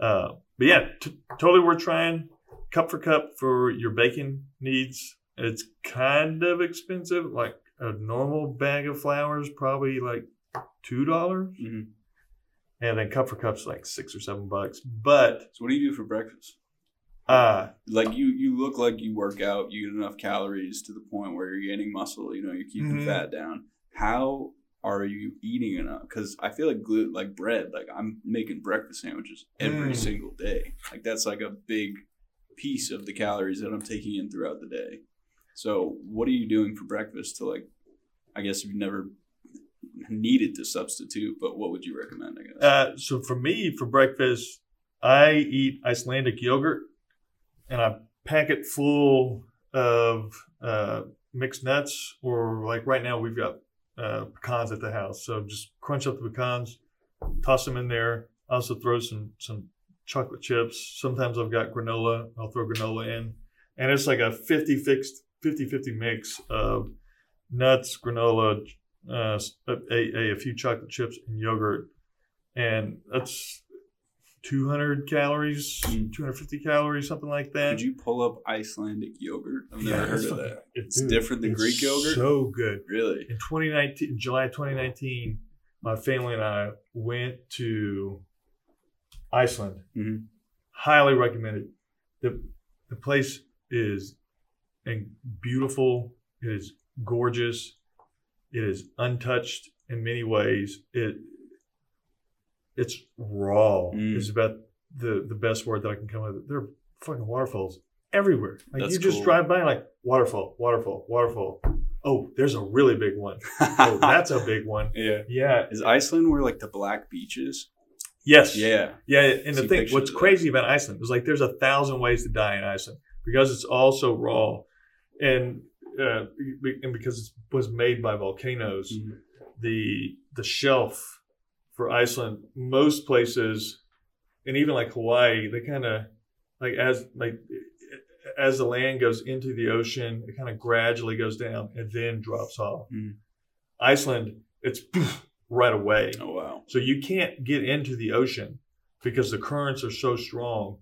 S1: Uh, but yeah, t- totally worth trying. Cup for cup for your baking needs. It's kind of expensive, like a normal bag of flour is probably like two dollars,
S2: hmm
S1: and then cup for cup's like six or seven bucks. But
S2: So what do you do for breakfast?
S1: uh,
S2: Like you, you look like you work out. You get enough calories to the point where you're gaining muscle. You know, you're keeping
S1: Mhm.
S2: fat down. How are you eating enough? Because I feel like gluten, like bread. Like I'm making breakfast sandwiches every
S1: Mm.
S2: single day. Like that's like a big piece of the calories that I'm taking in throughout the day. So what are you doing for breakfast to like? I guess if you've never needed to substitute, but what would you recommend? I guess.
S1: Uh, so for me, for breakfast, I eat Icelandic yogurt, and I packet full of uh, mixed nuts, or like right now we've got uh, pecans at the house. So just crunch up the pecans, toss them in there. Also throw some some chocolate chips. Sometimes I've got granola. I'll throw granola in, and it's like a 50 fixed 50-50 mix of nuts, granola, uh, a, a, a few chocolate chips, and yogurt, and that's 200 calories,
S2: Mm.
S1: 250 calories, something like that.
S2: Could you pull up Icelandic yogurt? I've never
S1: Yeah,
S2: heard of that.
S1: it-
S2: It's different than
S1: it's
S2: Greek yogurt?
S1: So good.
S2: Really?
S1: In 2019, July 2019, my family and I went to Iceland.
S2: Mhm.
S1: Highly recommended. the The place is and beautiful. It is gorgeous. It is untouched in many ways. It it's raw.
S2: Mm.
S1: Is about the the best word that I can come up with. There are fucking waterfalls everywhere. Like
S2: That's
S1: you just
S2: cool.
S1: drive by, like waterfall, waterfall, waterfall. Oh, there's a really big one. [LAUGHS] Oh, that's a big one.
S2: yeah.
S1: Yeah.
S2: Is Iceland where like the black beaches?
S1: Yes.
S2: Yeah.
S1: Yeah. And the thing, what's crazy about Iceland is like there's a thousand ways to die in Iceland because it's all so raw, and uh, and because it was made by volcanoes.
S2: Mhm.
S1: The the shelf for Iceland, most places, and even like Hawaii, they kind of like as like as the land goes into the ocean, it kind of gradually goes down and then drops off.
S2: Mhm.
S1: Iceland, it's [LAUGHS] right away.
S2: Oh wow.
S1: So you can't get into the ocean because the currents are so strong.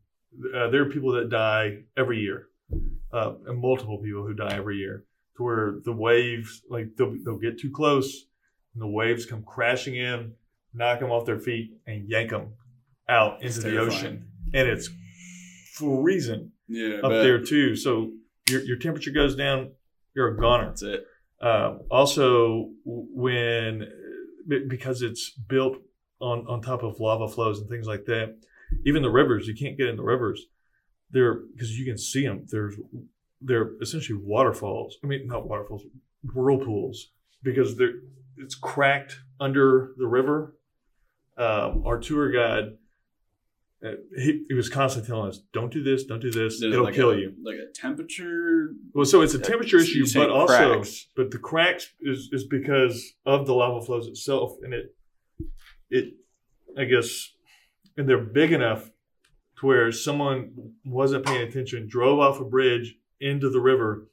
S1: Uh, there are people that die every year, uh, and multiple people who die every year, to where the waves, like they'll, they'll get too close, and the waves come crashing in, knock them off their feet, and yank them out into the ocean, and it's for freezing
S2: Yeah.
S1: up there too. So your your temperature goes down, you're a goner.
S2: That's it.
S1: Uh, also, when because it's built on on top of lava flows and things like that, even the rivers you can't get in the rivers. They're because you can see them. There's they're essentially waterfalls. I mean, not waterfalls, whirlpools because they're it's cracked under the river. Um, our tour guide. Uh, he, he was constantly telling us, "Don't do this, don't do this.
S2: Is it
S1: It'll
S2: like
S1: kill
S2: a-
S1: you."
S2: Like a temperature.
S1: Well, so it's a temperature issue, but also,
S2: cracks.
S1: but the cracks is, is because of the lava flows itself, and it, it, I guess, and they're big enough where someone wasn't paying attention, drove off a bridge into the river,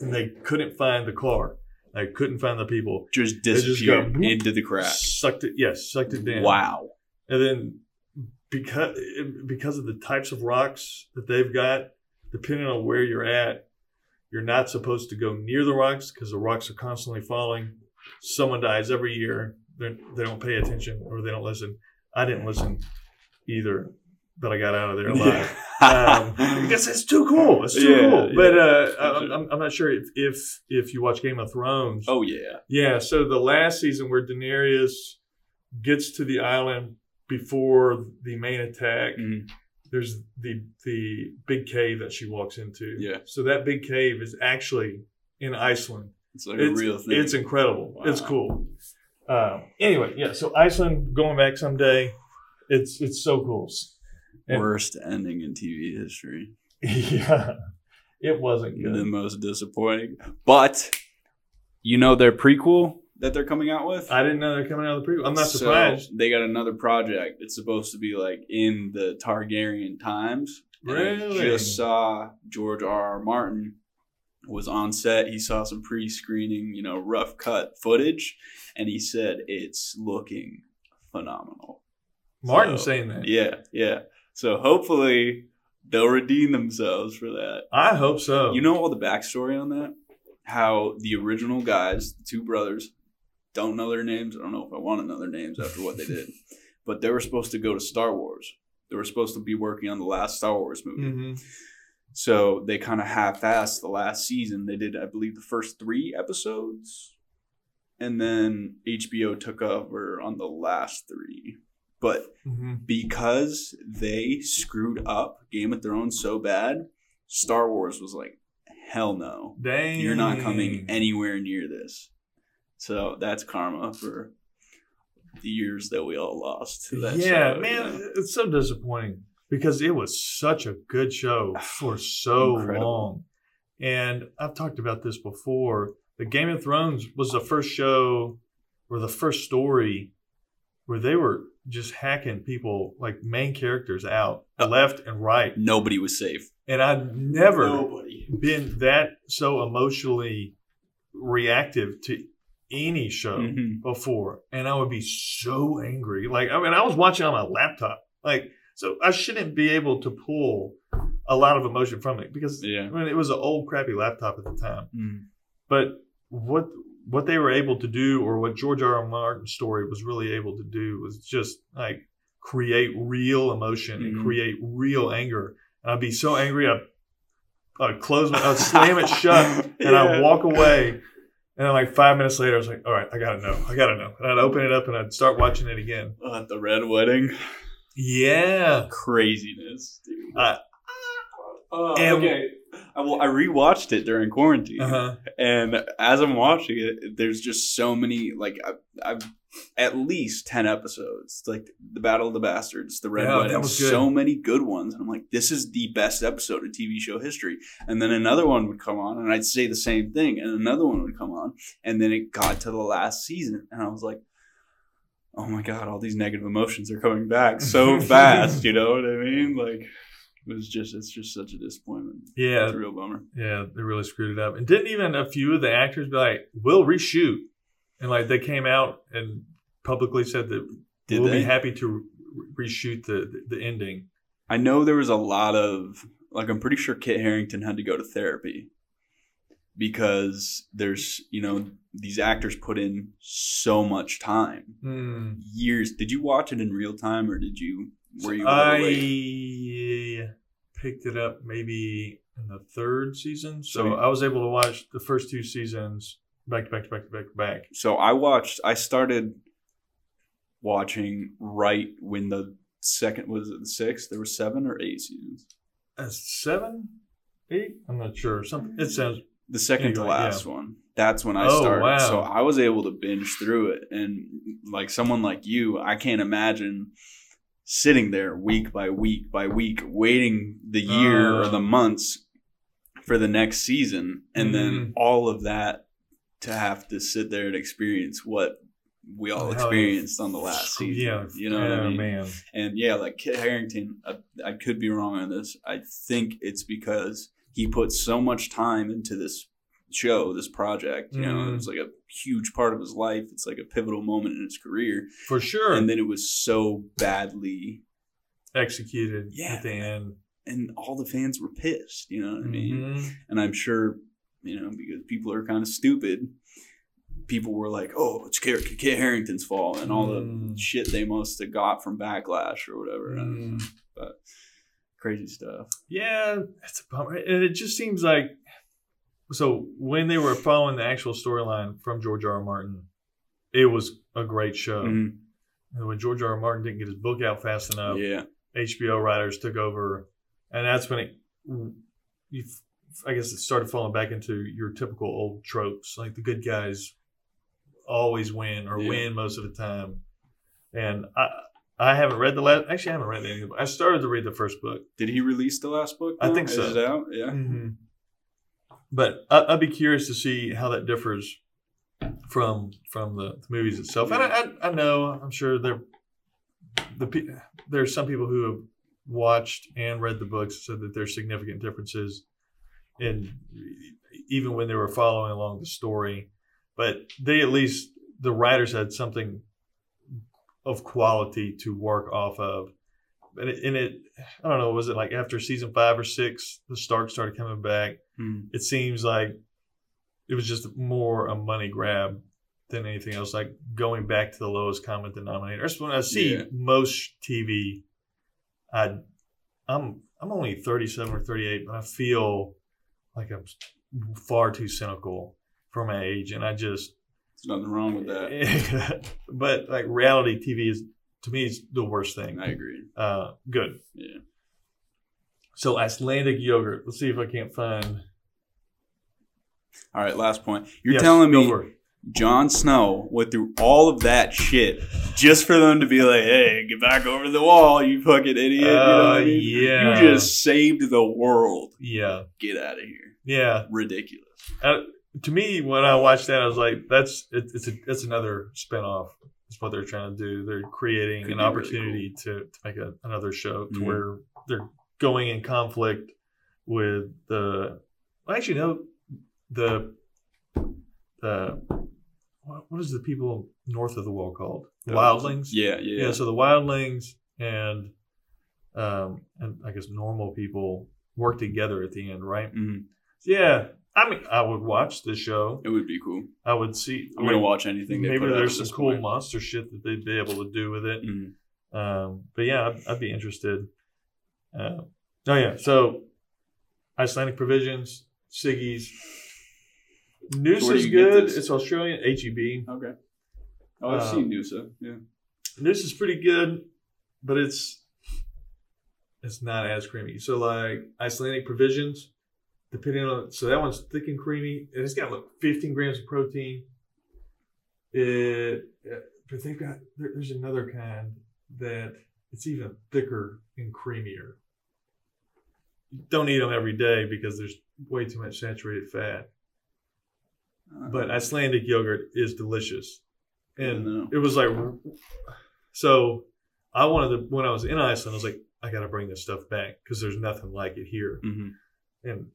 S1: and they couldn't find the car, they couldn't find the people,
S2: Just
S1: just
S2: disappeared
S1: go
S2: into the crack.
S1: sucked it, yes, sucked it down,
S2: Wow.
S1: and then because because of the types of rocks that they've got, depending on where you're at, you're not supposed to go near the rocks because the rocks are constantly falling. Someone dies every year. They're, they don't pay attention or they don't listen. I didn't listen either, but I got out of there alive. um, [LAUGHS] because it's too cool. It's too
S2: Yeah,
S1: cool.
S2: yeah.
S1: But uh, I'm,
S2: sure.
S1: I'm, I'm not sure if, if if you watch Game of Thrones.
S2: oh yeah.
S1: Yeah, so the last season where Daenerys gets to the island before the main attack,
S2: Mhm.
S1: there's the the big cave that she walks into.
S2: Yeah.
S1: So that big cave is actually in Iceland.
S2: It's like
S1: it's,
S2: a real thing.
S1: It's incredible. It's cool. Um, anyway, yeah. So Iceland, going back someday, it's it's so cool.
S2: Worst ending in TV history. [LAUGHS]
S1: yeah, it wasn't good.
S2: The most disappointing. But you know their prequel that they're coming out with?
S1: I didn't know they're coming out of the prequel. I'm not
S2: So,
S1: surprised.
S2: they got another project. It's supposed to be like in the Targaryen times. And I
S1: Really?
S2: just saw George R. R. Martin was on set. He saw some pre-screening, you know, rough cut footage, and he said it's looking phenomenal.
S1: Martin
S2: So,
S1: saying that.
S2: Yeah, yeah. So hopefully they'll redeem themselves for that.
S1: I hope so.
S2: You know all the backstory on that? How the original guys, the two brothers, don't know their names. I don't know if I want to know their names after what they did. [LAUGHS] But they were supposed to go to Star Wars. They were supposed to be working on the last Star Wars movie.
S1: hmm
S2: So they kind of half-assed the last season. They did, I believe, the first three episodes, and then HBO took over on the last three. But
S1: hmm
S2: because they screwed up Game of Thrones so bad, Star Wars was like, hell no,
S1: Dang.
S2: you're not coming anywhere near this. So that's karma for the years that we all lost to that
S1: yeah,
S2: show,
S1: man,
S2: you know?
S1: it's so disappointing. because it was such a good show [SIGHS] for so
S2: Incredible.
S1: long. And I've talked about this before. The Game of Thrones was the first show or the first story where they were just hacking people like main characters out
S3: Uh,
S1: left and right.
S3: Nobody was safe.
S1: And I've never
S2: Nobody.
S1: been that so emotionally reactive to any show
S3: Mhm.
S1: before, and I would be so angry. Like, I mean, I was watching on my laptop, like, so I shouldn't be able to pull a lot of emotion from it because
S3: Yeah.
S1: I mean, it was an old crappy laptop at the time.
S3: Mm.
S1: But what what they were able to do, or what George R. R. Martin's story was really able to do, was just like create real emotion
S3: Mhm.
S1: and create real anger. And I'd be so angry, I'd, I'd close my, I'd slam it shut, [LAUGHS] and
S2: Yeah.
S1: I'd walk away. And then, like five minutes later, I was like, "All right, I gotta know, I gotta know." And I'd open it up and I'd start watching it again.
S3: At the red wedding,
S1: Yeah,
S3: craziness, dude.
S1: Uh,
S2: Oh, okay. I, well, I rewatched it during quarantine,
S1: uh-huh.
S2: and as I'm watching it, there's just so many like I, I've at least ten episodes, like the Battle of the Bastards, the Red
S1: Yeah,
S2: Wedding, so many good ones, and I'm like, this is the best episode of TV show history. And then another one would come on, and I'd say the same thing, and another one would come on, and then it got to the last season, and I was like. Oh my god! All these negative emotions are coming back so [LAUGHS] fast. You know what I mean? Like, it was just—it's just such a disappointment.
S1: yeah,
S2: It's a real bummer.
S1: Yeah, they really screwed it up. And didn't even a few of the actors be like, "We'll reshoot," and like they came out and publicly said that
S2: Did
S1: we'll
S2: they?
S1: be happy to reshoot the, the ending.
S2: I know there was a lot of like I'm pretty sure Kit Harington had to go to therapy because there's you know these actors put in so much time
S1: Hmm.
S2: years did you watch it in real time or did you were you a little late?
S1: I picked it up maybe in the third season, so
S2: So-
S1: I was able to watch the first two seasons back to back to back to back to back.
S2: so I watched I started watching right when the second was it the sixth there were seven or eight seasons
S1: Uh, seven, eight? I'm not sure. Something. It sounds.
S2: the second to
S1: Anyway,
S2: last one. That's when I
S1: Oh,
S2: started.
S1: wow.
S2: So I was able to binge through it. And like someone like you, I can't imagine sitting there week by week by week, waiting the year or
S1: Uh.
S2: the months for the next season. And then
S1: Mhm.
S2: all of that to have to sit there and experience what we all
S1: Hell,
S2: experienced on the last season.
S1: Yeah,
S2: You know what I mean?
S1: man.
S2: And yeah, like Kit Harington, I, I could be wrong on this. I think it's because he put so much time into this show, this project. You know, it was like a huge part of his life. It's like a pivotal moment in his career.
S1: For sure.
S2: And then it was so badly,
S1: executed
S2: Yeah.
S1: at the end.
S2: and all the fans were pissed. You know what I mean?
S1: Mhm.
S2: And I'm sure, you know, because people are kind of stupid. People were like, "Oh, it's Kit Kit Harington's fault," and all the
S1: Mm.
S2: shit they must have got from backlash or whatever.
S1: Mm.
S2: But crazy stuff.
S1: Yeah, it's a bummer. And it just seems like so when they were following the actual storyline from George R. R. Martin, it was a great show.
S2: Mhm.
S1: And when George R. R. Martin didn't get his book out fast enough,
S2: Yeah,
S1: HBO writers took over, and that's when it, you, I guess, it started falling back into your typical old tropes, like the good guys always win or
S2: Yeah.
S1: win most of the time. And I, I haven't read the last. Actually, I haven't read any. of the- I started to read the first book.
S2: did he release the last book?
S1: I think so.
S2: Is it out? Yeah.
S1: Mm-hmm. But I, I'd be curious to see how that differs from from the, the movies itself. And I, I, I know, I'm sure there the there's some people who have watched and read the books said that there's significant differences in even when they were following along the story. But they at least the writers had something of quality to work off of. And it, and it, I don't know, was it like after season five or six, the Stark started coming back?
S2: Hmm.
S1: It seems like it was just more a money grab than anything else. Like going back to the lowest common denominator. That's when I see
S2: Yeah.
S1: most TV. I, I'm I'm only 37 or 38, but I feel like I'm far too cynical for my age, and I just
S2: There's nothing wrong with that. [LAUGHS]
S1: but like reality TV is to me is the worst thing.
S2: I agree.
S1: Uh, good.
S2: Yeah.
S1: So Icelandic yogurt. Let's see if I can't find.
S2: All right. Last point. You're
S1: Yes,
S2: telling me. Jon Snow went through all of that shit just for them to be like, "Hey, get back over the wall, you fucking idiot!" you know what I
S1: Uh,
S2: mean?
S1: yeah.
S2: You just saved the world.
S1: Yeah,
S2: Get out of here.
S1: yeah.
S2: Ridiculous.
S1: Uh, to me, when I watched that, I was like, "That's it, it's a, it's another spinoff." Is what they're trying to do. They're creating
S2: Could
S1: an
S2: be really
S1: opportunity to, to make a, another show to
S2: Mhm.
S1: where they're going in conflict with the. Well, actually, no, the the what, what is the people north of the wall called?
S2: Uh,
S1: Wildlings.
S2: Yeah, yeah.
S1: yeah. So the wildlings and um and I guess normal people work together at the end, right?
S2: Mhm.
S1: Yeah. I mean, I would watch the show.
S2: It would be cool.
S1: I would see.
S2: I'm gonna watch anything. They
S1: Maybe there's some cool
S2: point.
S1: monster shit that they'd be able to do with it.
S2: Mhm.
S1: Um, but yeah, I'd, I'd be interested. Uh, oh yeah, so Icelandic provisions, Siggi's. Noosa
S2: So
S1: is good. It's Australian. HEB.
S2: Okay. Oh, I've
S1: Um,
S2: seen Noosa. Yeah.
S1: Noosa is pretty good, but it's it's not as creamy. So like Icelandic provisions, depending on so that one's thick and creamy, and it's got like 15 grams of protein. It, but they've got there, there's another kind that it's even thicker and creamier. You don't eat them every day because there's way too much saturated fat.
S2: Uh,
S1: But Icelandic yogurt is delicious, and it was like so. I wanted to when I was in Iceland. I was like, I got to bring this stuff back because there's nothing like it here.
S2: Mhm.
S1: And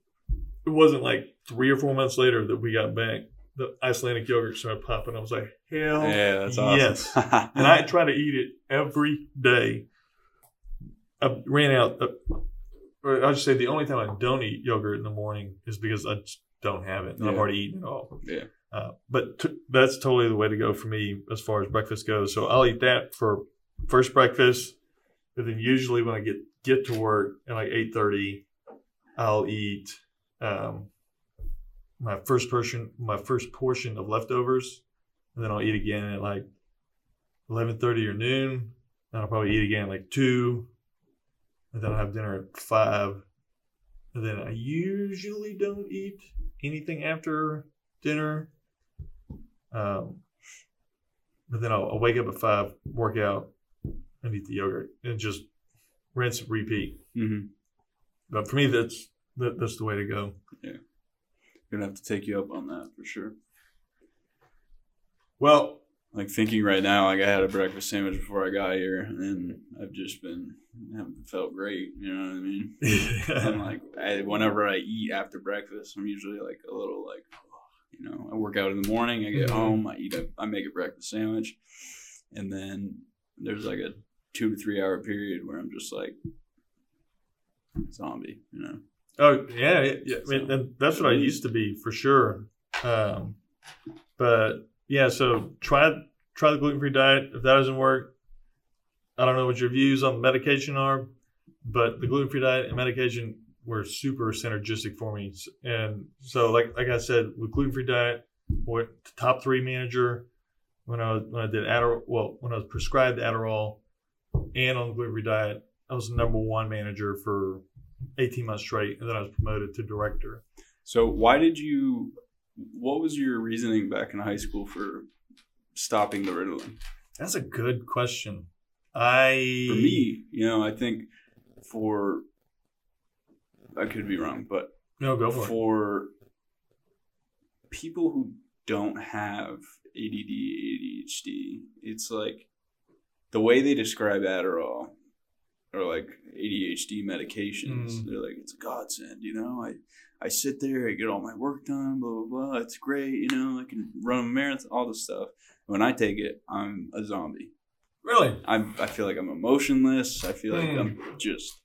S1: it wasn't like three or four months later that we got back. The Icelandic yogurt started popping. I was like, hell
S2: Yeah, that's awesome.
S1: yes. and I try to eat it every day. I ran out. Uh, or I'll just say the only time I don't eat yogurt in the morning is because I just don't have it. and I've already eaten it all.
S2: Yeah.
S1: Uh, but t- that's totally the way to go for me as far as breakfast goes. So I'll eat that for first breakfast, and then usually when I get get to work at like eight thirty, I'll eat um, my first portion my first portion of leftovers, and then I'll eat again at like eleven thirty or noon. And I'll probably eat again at like two, and then I'll have dinner at five. And then I usually don't eat anything after dinner. Um, but then I'll, I'll wake up at five, work out, and eat the yogurt, and just rinse, and repeat.
S2: Mhm.
S1: But for me, that's that, that's the way to go. Yeah.
S2: Gonna have to take you up on that for sure.
S1: Well,
S2: Like thinking right now, like I had a breakfast sandwich before I got here, and I've just been haven't felt great. You know what I mean? [LAUGHS] And like I, whenever I eat after breakfast, I'm usually like a little like, you know, I work out in the morning. I get
S1: Mhm.
S2: home, I eat a, I make a breakfast sandwich, and then there's like a two to three hour period where I'm just like zombie. You know?
S1: Oh yeah, yeah. yeah. I mean, and that's what I used to be for sure. Um, but yeah, so try try the gluten free diet. If that doesn't work, I don't know what your views on medication are, but the gluten free diet and medication were super synergistic for me. And so, like like I said, with gluten free diet, what top three manager when I was, when I did Adderall. Well, when I was prescribed Adderall and on the gluten free diet, I was the number one manager for 18 months straight, and then I was promoted to director.
S2: So why did you? What was your reasoning back in high school for stopping the Ritalin?
S1: That's a good question. I
S2: For me, you know, I think for I could be wrong, but
S1: no go for it.
S2: for people who don't have ADD, ADHD, it's like the way they describe Adderall or like ADHD medications.
S1: Mm.
S2: They're like, it's a godsend, you know. I I sit there, I get all my work done, blah blah blah. It's great, you know. I can run a marathon, all this stuff. When I take it, I'm a zombie.
S1: Really?
S2: I'm, I feel like I'm emotionless. I feel like
S1: Mm.
S2: I'm just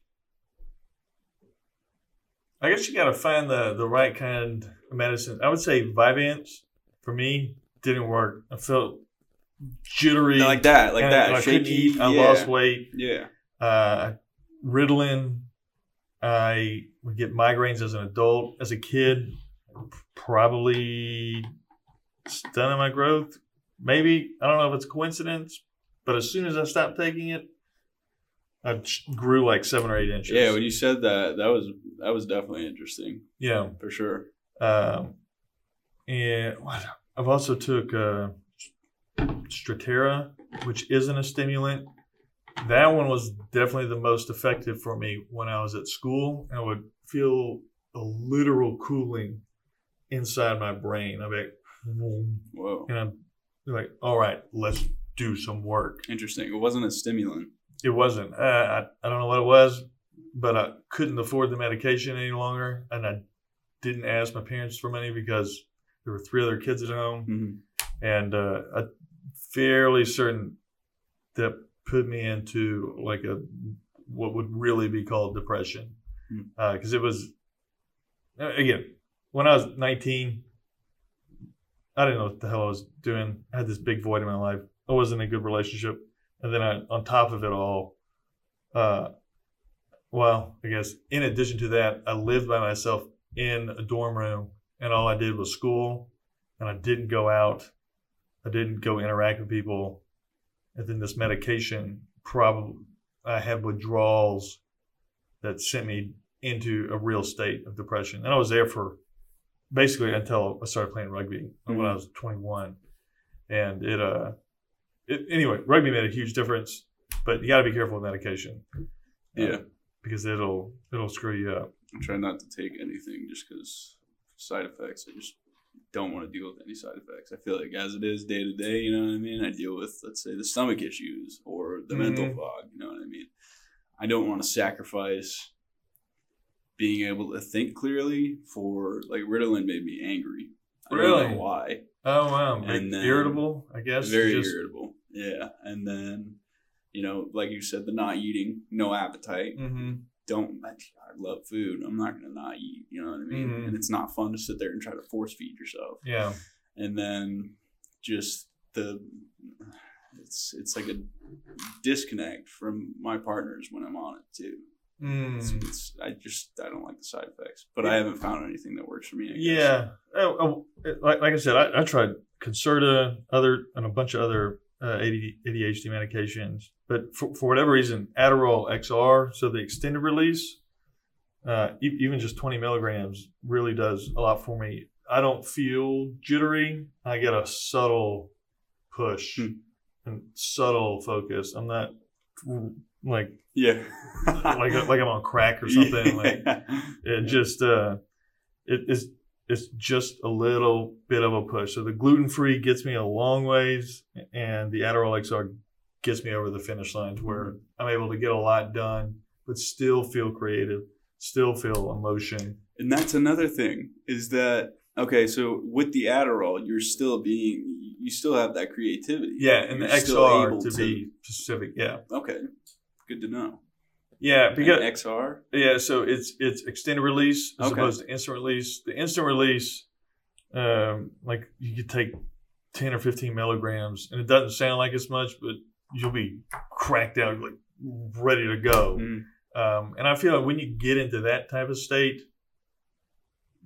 S1: I guess you got to find the the right kind of medicine. I would say Vyvanse for me didn't work. I felt jittery
S2: like that, like that.
S1: I
S2: shaky.
S1: eat. I
S2: yeah.
S1: lost weight.
S2: Yeah.
S1: Uh, Ritalin. I would get migraines as an adult. As a kid, probably stunning my growth. Maybe I don't know if it's coincidence, but as soon as I stopped taking it, I grew like seven or eight inches.
S2: Yeah, when you said that, that was that was definitely interesting
S1: yeah.
S2: for sure.
S1: Um, and I've also took uh, Strattera, which isn't a stimulant. That one was definitely the most effective for me when I was at school. I would feel a literal cooling inside my brain. I'd be like,
S2: Whoa.
S1: and I'm like, all right, let's do some work.
S2: Interesting. It wasn't a stimulant.
S1: It wasn't. Uh, I, I don't know what it was, but I couldn't afford the medication any longer. And I didn't ask my parents for money because there were three other kids at home.
S2: Mhm.
S1: And uh, I'm fairly certain that put me into like a what would really be called depression.
S2: Hmm.
S1: Because it was, uh, again, when I was 19, I didn't know what the hell I was doing. I had this big void in my life. I wasn't in a good relationship. And then I, on top of it all, uh, well, I guess in addition to that, I lived by myself in a dorm room and all I did was school and I didn't go out. I didn't go interact with people. And then this medication probably, I had withdrawals that sent me into a real state of depression. And I was there for basically until I started playing rugby when I was 21. And it, uh, it, anyway, rugby made a huge difference, but you got to be careful with medication. uh,
S2: Yeah.
S1: because it'll it'll screw you up.
S2: I try not to take anything just because side effects. I just don't want to deal with any side effects. I feel like as it is day to day, you know what I mean? I deal with, let's say, the stomach issues or the mental
S1: Mhm.
S2: fog, you know what I mean? I don't want to sacrifice being able to think clearly for, like, Ritalin made me angry. I don't
S1: Really?
S2: know why.
S1: Oh wow,
S2: And then-
S1: irritable, I guess.
S2: Very
S1: Just-
S2: irritable. Yeah. And then, you know, like you said, the not eating, no appetite
S1: Mhm.
S2: Don't I love food. I'm not gonna not eat. You know what I mean?
S1: Mhm.
S2: And it's not fun to sit there and try to force feed yourself.
S1: Yeah.
S2: And then just the it's it's like a disconnect from my partners when I'm on it too. It's,
S1: Mm.
S2: it's, I just I don't like the side effects, but I haven't found anything that works for me. I guess.
S1: Yeah. Oh, oh, like, like I said, I, I tried Concerta, other and a bunch of other uh, ADHD medications, but for, for whatever reason, Adderall XR, so the extended release, uh, e- even just 20 milligrams, really does a lot for me. I don't feel jittery. I get a subtle push
S2: Hmm.
S1: and subtle focus. I'm not like
S2: Yeah.
S1: like like I'm on crack or [LAUGHS] something. Like
S2: Yeah.
S1: it just uh it is it's just a little bit of a push so the gluten-free gets me a long ways and the adderall xr gets me over the finish line to where i'm able to get a lot done but still feel creative still feel emotion
S2: And that's another thing is that okay, so with the Adderall, you're still being you still have that creativity.
S1: yeah and the
S2: You're still
S1: xr
S2: able
S1: to, be specific yeah
S2: Okay. Good to know.
S1: Yeah because
S2: And XR?
S1: Yeah, so it's it's extended release as
S2: Okay.
S1: opposed to instant release. The instant release, um, like you could take ten or fifteen milligrams, and it doesn't sound like it's much, but you'll be cracked out, like ready to go.
S2: Mm.
S1: Um, and I feel like when you get into that type of state,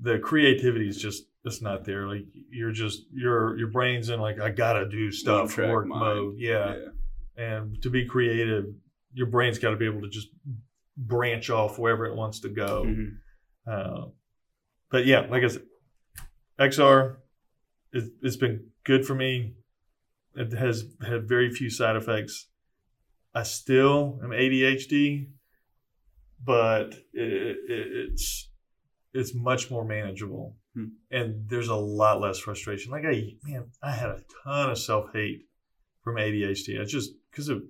S1: the creativity is just it's not there. Like you're just your your brain's in like I gotta do stuff work
S2: mind.
S1: mode. Yeah. and to be creative, your brain's got to be able to just branch off wherever it wants to go.
S2: Mhm.
S1: Uh, but yeah, like I said, XR, it, it's been good for me. It has had very few side effects. I still am ADHD, but it, it, it's it's much more manageable,
S2: Hmm.
S1: and there's a lot less frustration. Like I, man, I had a ton of self hate from ADHD. It's just because of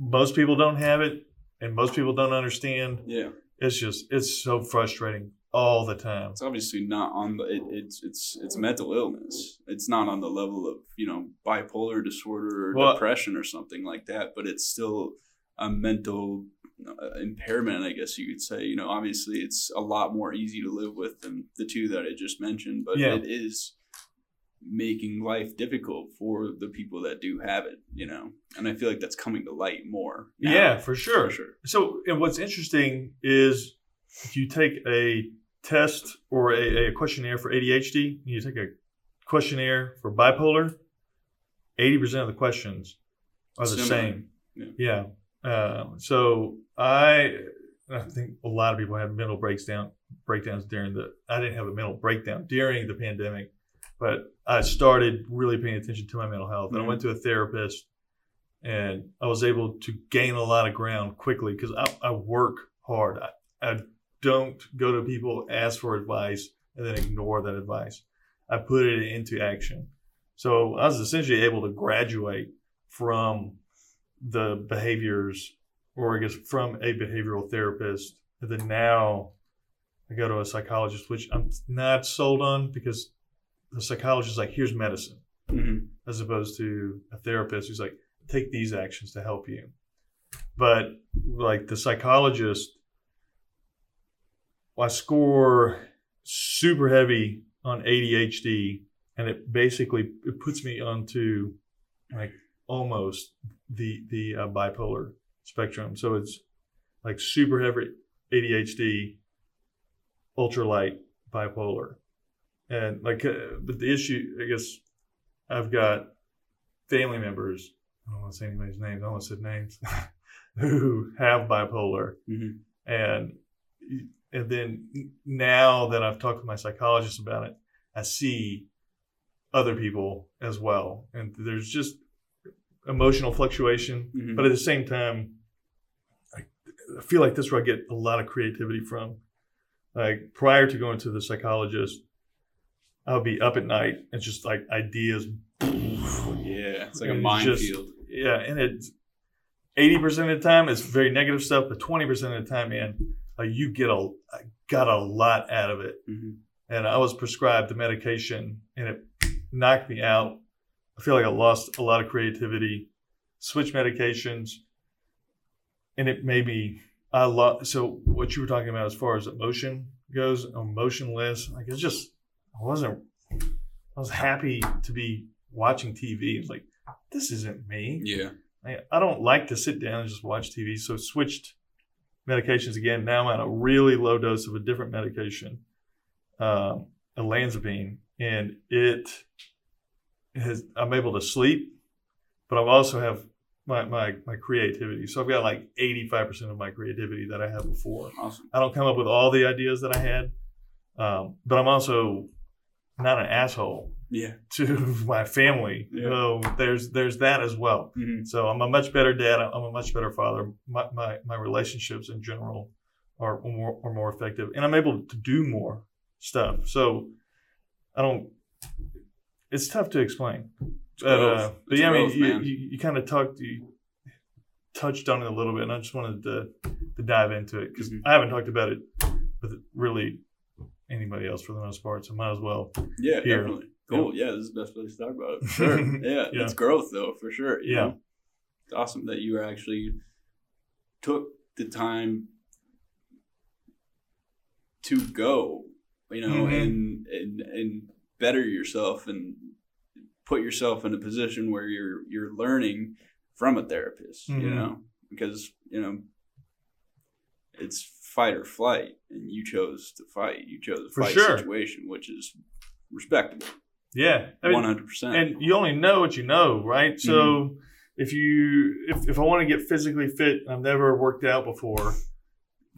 S1: most people don't have it, and most people don't understand
S2: Yeah.
S1: it's just it's so frustrating all the time.
S2: It's obviously not on the it, it's it's it's mental illness. It's not on the level of, you know, bipolar disorder or
S1: Well-
S2: depression or something like that, but it's still a mental uh, impairment, I guess you could say. You know, obviously it's a lot more easy to live with than the two that I just mentioned, but
S1: Yeah.
S2: it is making life difficult for the people that do have it, you know. And I feel like that's coming to light more. now,
S1: yeah, for sure.
S2: For sure.
S1: So, and what's interesting is if you take a test or a, a questionnaire for ADHD, you take a questionnaire for bipolar, eighty percent of the questions are the
S2: Similar.
S1: same.
S2: Yeah.
S1: Yeah. Uh, so I, I think a lot of people have mental breakdown breakdowns during the. I didn't have a mental breakdown during the pandemic, but I started really paying attention to my mental health. And I
S3: Mhm.
S1: went to a therapist, and I was able to gain a lot of ground quickly because I, I work hard. I, I don't go to people, ask for advice, and then ignore that advice. I put it into action. So I was essentially able to graduate from the behaviors, or I guess from a behavioral therapist. And then now I go to a psychologist, which I'm not sold on because the psychologist is like, here's medicine,
S3: Mhm.
S1: as opposed to a therapist who's like, take these actions to help you. But like the psychologist, I score super heavy on ADHD, and it basically it puts me onto like almost the the uh, bipolar spectrum. So it's like super heavy ADHD, ultralight bipolar, and like uh, but the issue I guess I've got family members. I don't want to say anybody's names. I don't want to say names [LAUGHS] who have bipolar,
S3: Mhm.
S1: and and then now that I've talked to my psychologist about it, I see other people as well, and there's just emotional fluctuation.
S3: Mhm.
S1: But at the same time, I, I feel like this is where I get a lot of creativity from. Like prior to going to the psychologist, I would be up at night and just like ideas.
S3: Yeah, it's like a minefield.
S1: Yeah, and it's eighty percent of the time it's very negative stuff, but twenty percent of the time, man, uh, you get a got a lot out of it.
S3: Mhm.
S1: And I was prescribed the medication, and it knocked me out. I feel like I lost a lot of creativity. Switch medications, and it made me. I lost. So what you were talking about as far as emotion goes, emotionless. Like it's just I wasn't. I was happy to be watching TV. It's like this isn't me.
S3: Yeah.
S1: I, I don't like to sit down and just watch TV. So switched medications again. Now I'm on a really low dose of a different medication, um, olanzapine, and it has. I'm able to sleep, but I also have my, my my creativity. So I've got like 85 percent of my creativity that I had before.
S3: Awesome.
S1: I don't come up with all the ideas that I had, um, but I'm also not an asshole
S3: Yeah. [LAUGHS]
S1: to my family.
S3: Yeah.
S1: So there's there's that as well.
S3: Mhm.
S1: So I'm a much better dad. I'm a much better father. My my, my relationships in general are more are more effective, and I'm able to do more stuff. So I don't. It's tough to explain. But, uh, but yeah, I mean, you, you, you kind of talked, you touched on it a little bit, and I just wanted to, to dive into it because
S3: Mhm.
S1: I haven't talked about it with really anybody else for the most part, so might as well.
S3: Yeah,
S1: Here.
S3: definitely. Cool. Yeah. this is the best place to talk about it. Sure. yeah, [LAUGHS]
S1: Yeah.
S3: It's growth though, for sure. you
S1: Yeah.
S3: know? It's awesome that you actually took the time to go, you know,
S1: Mhm.
S3: and, and and better yourself and put yourself in a position where you're you're learning from a therapist, you
S1: Mhm.
S3: know, because, you know, it's fight or flight and you chose to fight. You chose a
S1: For
S3: fight
S1: sure.
S3: situation, which is respectable.
S1: Yeah,
S3: One hundred percent.
S1: and you only know what you know, right? So
S3: Mm-hmm.
S1: if you if, if I want to get physically fit, I've never worked out before.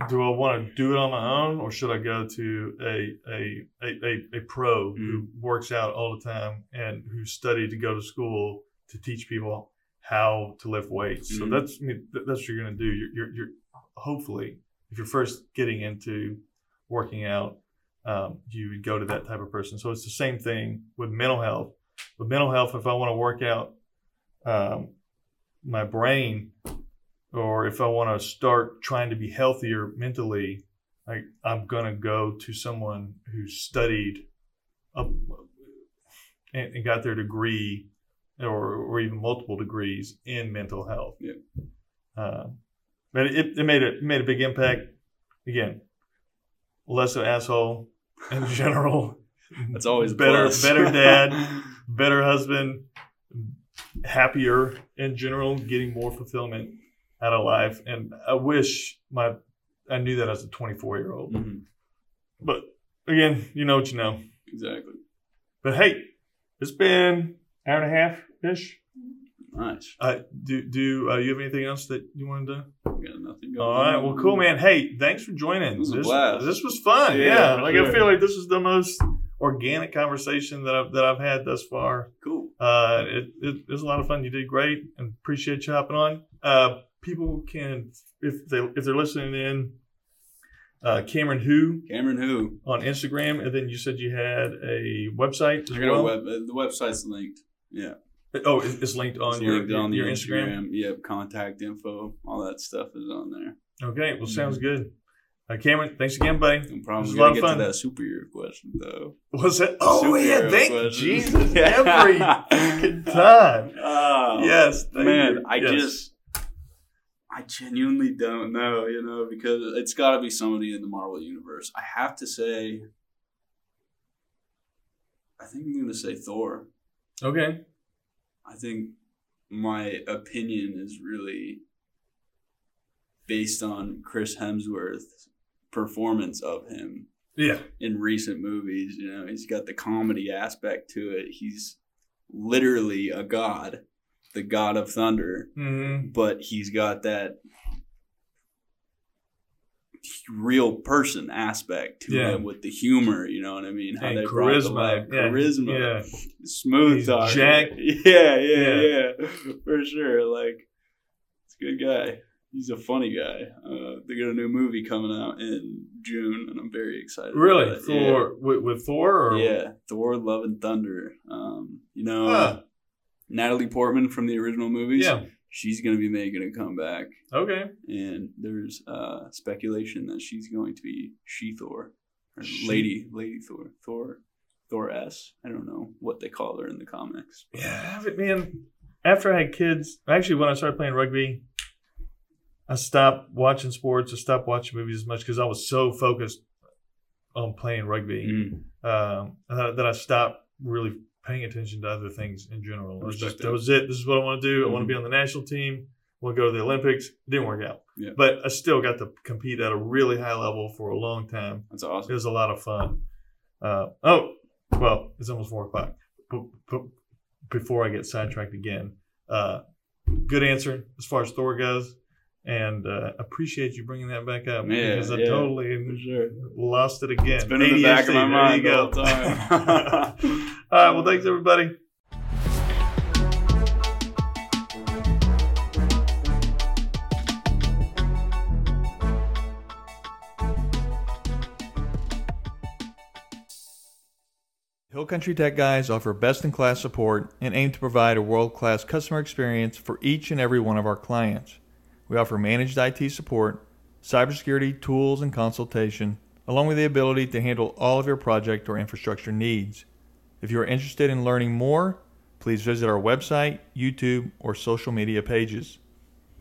S1: Do I want to do it on my own, or should I go to a a a, a, a pro who
S3: Mm-hmm.
S1: works out all the time and who studied to go to school to teach people how to lift weights? So
S3: Mhm.
S1: that's I mean, that's what you're going to do. You're, you're you're hopefully if you're first getting into working out, um, you would go to that type of person. So it's the same thing with mental health. With mental health, if I want to work out um, my brain, or if I want to start trying to be healthier mentally, like I'm gonna go to someone who studied and, and got their degree, or or even multiple degrees in mental health.
S3: Yeah.
S1: Uh, but it, it made a it made a big impact. Again, less of asshole in general.
S3: That's always
S1: better better dad, [LAUGHS] better husband, happier in general, getting more fulfillment out of life. And I wish my I knew that as a 24 year old.
S3: Mhm.
S1: But again, you know what you know.
S3: Exactly.
S1: But hey, it's been hour and a half ish.
S3: Nice.
S1: Uh, do do uh, you have anything else that you wanted to?
S3: We got nothing going.
S1: All right, well, cool, man. Hey, thanks for joining.
S3: Was
S1: this. This was fun.
S3: Yeah,
S1: Yeah, like
S3: sure.
S1: I feel like this is the most organic conversation that I've, that I've had thus far.
S2: Cool.
S1: Uh, it, it, it was a lot of fun. You did great, and appreciate you hopping on. Uh, people can if they if they're listening in, uh, Camrin Who
S2: Camrin Who?
S1: on Instagram, and then you said you had a website
S2: I got
S1: well.
S2: a web. uh, The website's linked. Yeah.
S1: Oh, it's linked on
S2: It's
S1: your,
S2: linked on the
S1: your Instagram.
S2: Instagram. Yep. Contact info. All that stuff is on there.
S1: Okay, well, sounds
S2: Mm-hmm.
S1: good. Uh, Camrin, thanks again, buddy.
S2: No problem.
S1: was a lot of
S2: get
S1: fun.
S2: to that superhero question though.
S1: Was it? Oh
S2: Superhero
S1: yeah, thank
S2: question.
S1: Jesus [LAUGHS] every time. [LAUGHS]
S2: Oh,
S1: Yes, thank
S2: man.
S1: you.
S2: I
S1: Yes.
S2: just, I genuinely don't know. You know, because it's got to be somebody in the Marvel universe. I have to say, I think I'm gonna say Thor.
S1: Okay.
S2: I think my opinion is really based on Chris Hemsworth's performance of him
S1: Yeah.
S2: in recent movies. You know, he's got the comedy aspect to it. He's literally a god, the god of thunder,
S1: hmm
S2: but he's got that real person aspect to
S1: Yeah.
S2: him with the humor. You know what I mean? How
S1: And
S2: they
S1: charisma. Yeah.
S2: charisma,
S1: Yeah.
S2: smooth
S1: He's
S2: talk.
S1: Jack. [LAUGHS]
S2: Yeah, yeah, yeah, for sure. Like, it's a good guy. He's a funny guy. Uh, they got a new movie coming out in June, and I'm very excited.
S1: Really? Thor with, with Thor? Or?
S2: Yeah. yeah, Thor: Love and Thunder. Um, you know,
S1: Huh.
S2: Natalie Portman from the original movies.
S1: Yeah.
S2: She's gonna be making a comeback,
S1: Okay.
S2: and there's uh, speculation that she's going to be She Thor, or
S1: She-
S2: Lady Lady Thor, Thor, Thor S. I don't know what they call her in the comics.
S1: Yeah, but man, after I had kids, actually, when I started playing rugby, I stopped watching sports. I stopped watching movies as much because I was so focused on playing rugby
S2: Mm.
S1: um, uh, that I stopped really paying attention to other things in general. It was just that
S2: that.
S1: was it. This is what I want to do. I want to be on the national team. We'll go to the Olympics. It didn't work out.
S2: Yeah.
S1: But I still got to compete at a really high level for a long time.
S2: That's awesome.
S1: It was a lot of fun. Uh, oh, well, it's almost four o'clock. But, but before I get sidetracked again, uh, good answer as far as Thor goes, and uh, appreciate you bringing that back up
S2: Yeah,
S1: because I
S2: yeah,
S1: totally
S2: sure.
S1: lost it again.
S2: It's been in the back of my mind the whole time. [LAUGHS] [LAUGHS]
S1: All right, well, thanks everybody. Hill Country Tech Guys offer best in class support and aim to provide a world class customer experience for each and every one of our clients. We offer managed IT support, cybersecurity tools and consultation, along with the ability to handle all of your project or infrastructure needs. If you are interested in learning more, please visit our website, YouTube, or social media pages.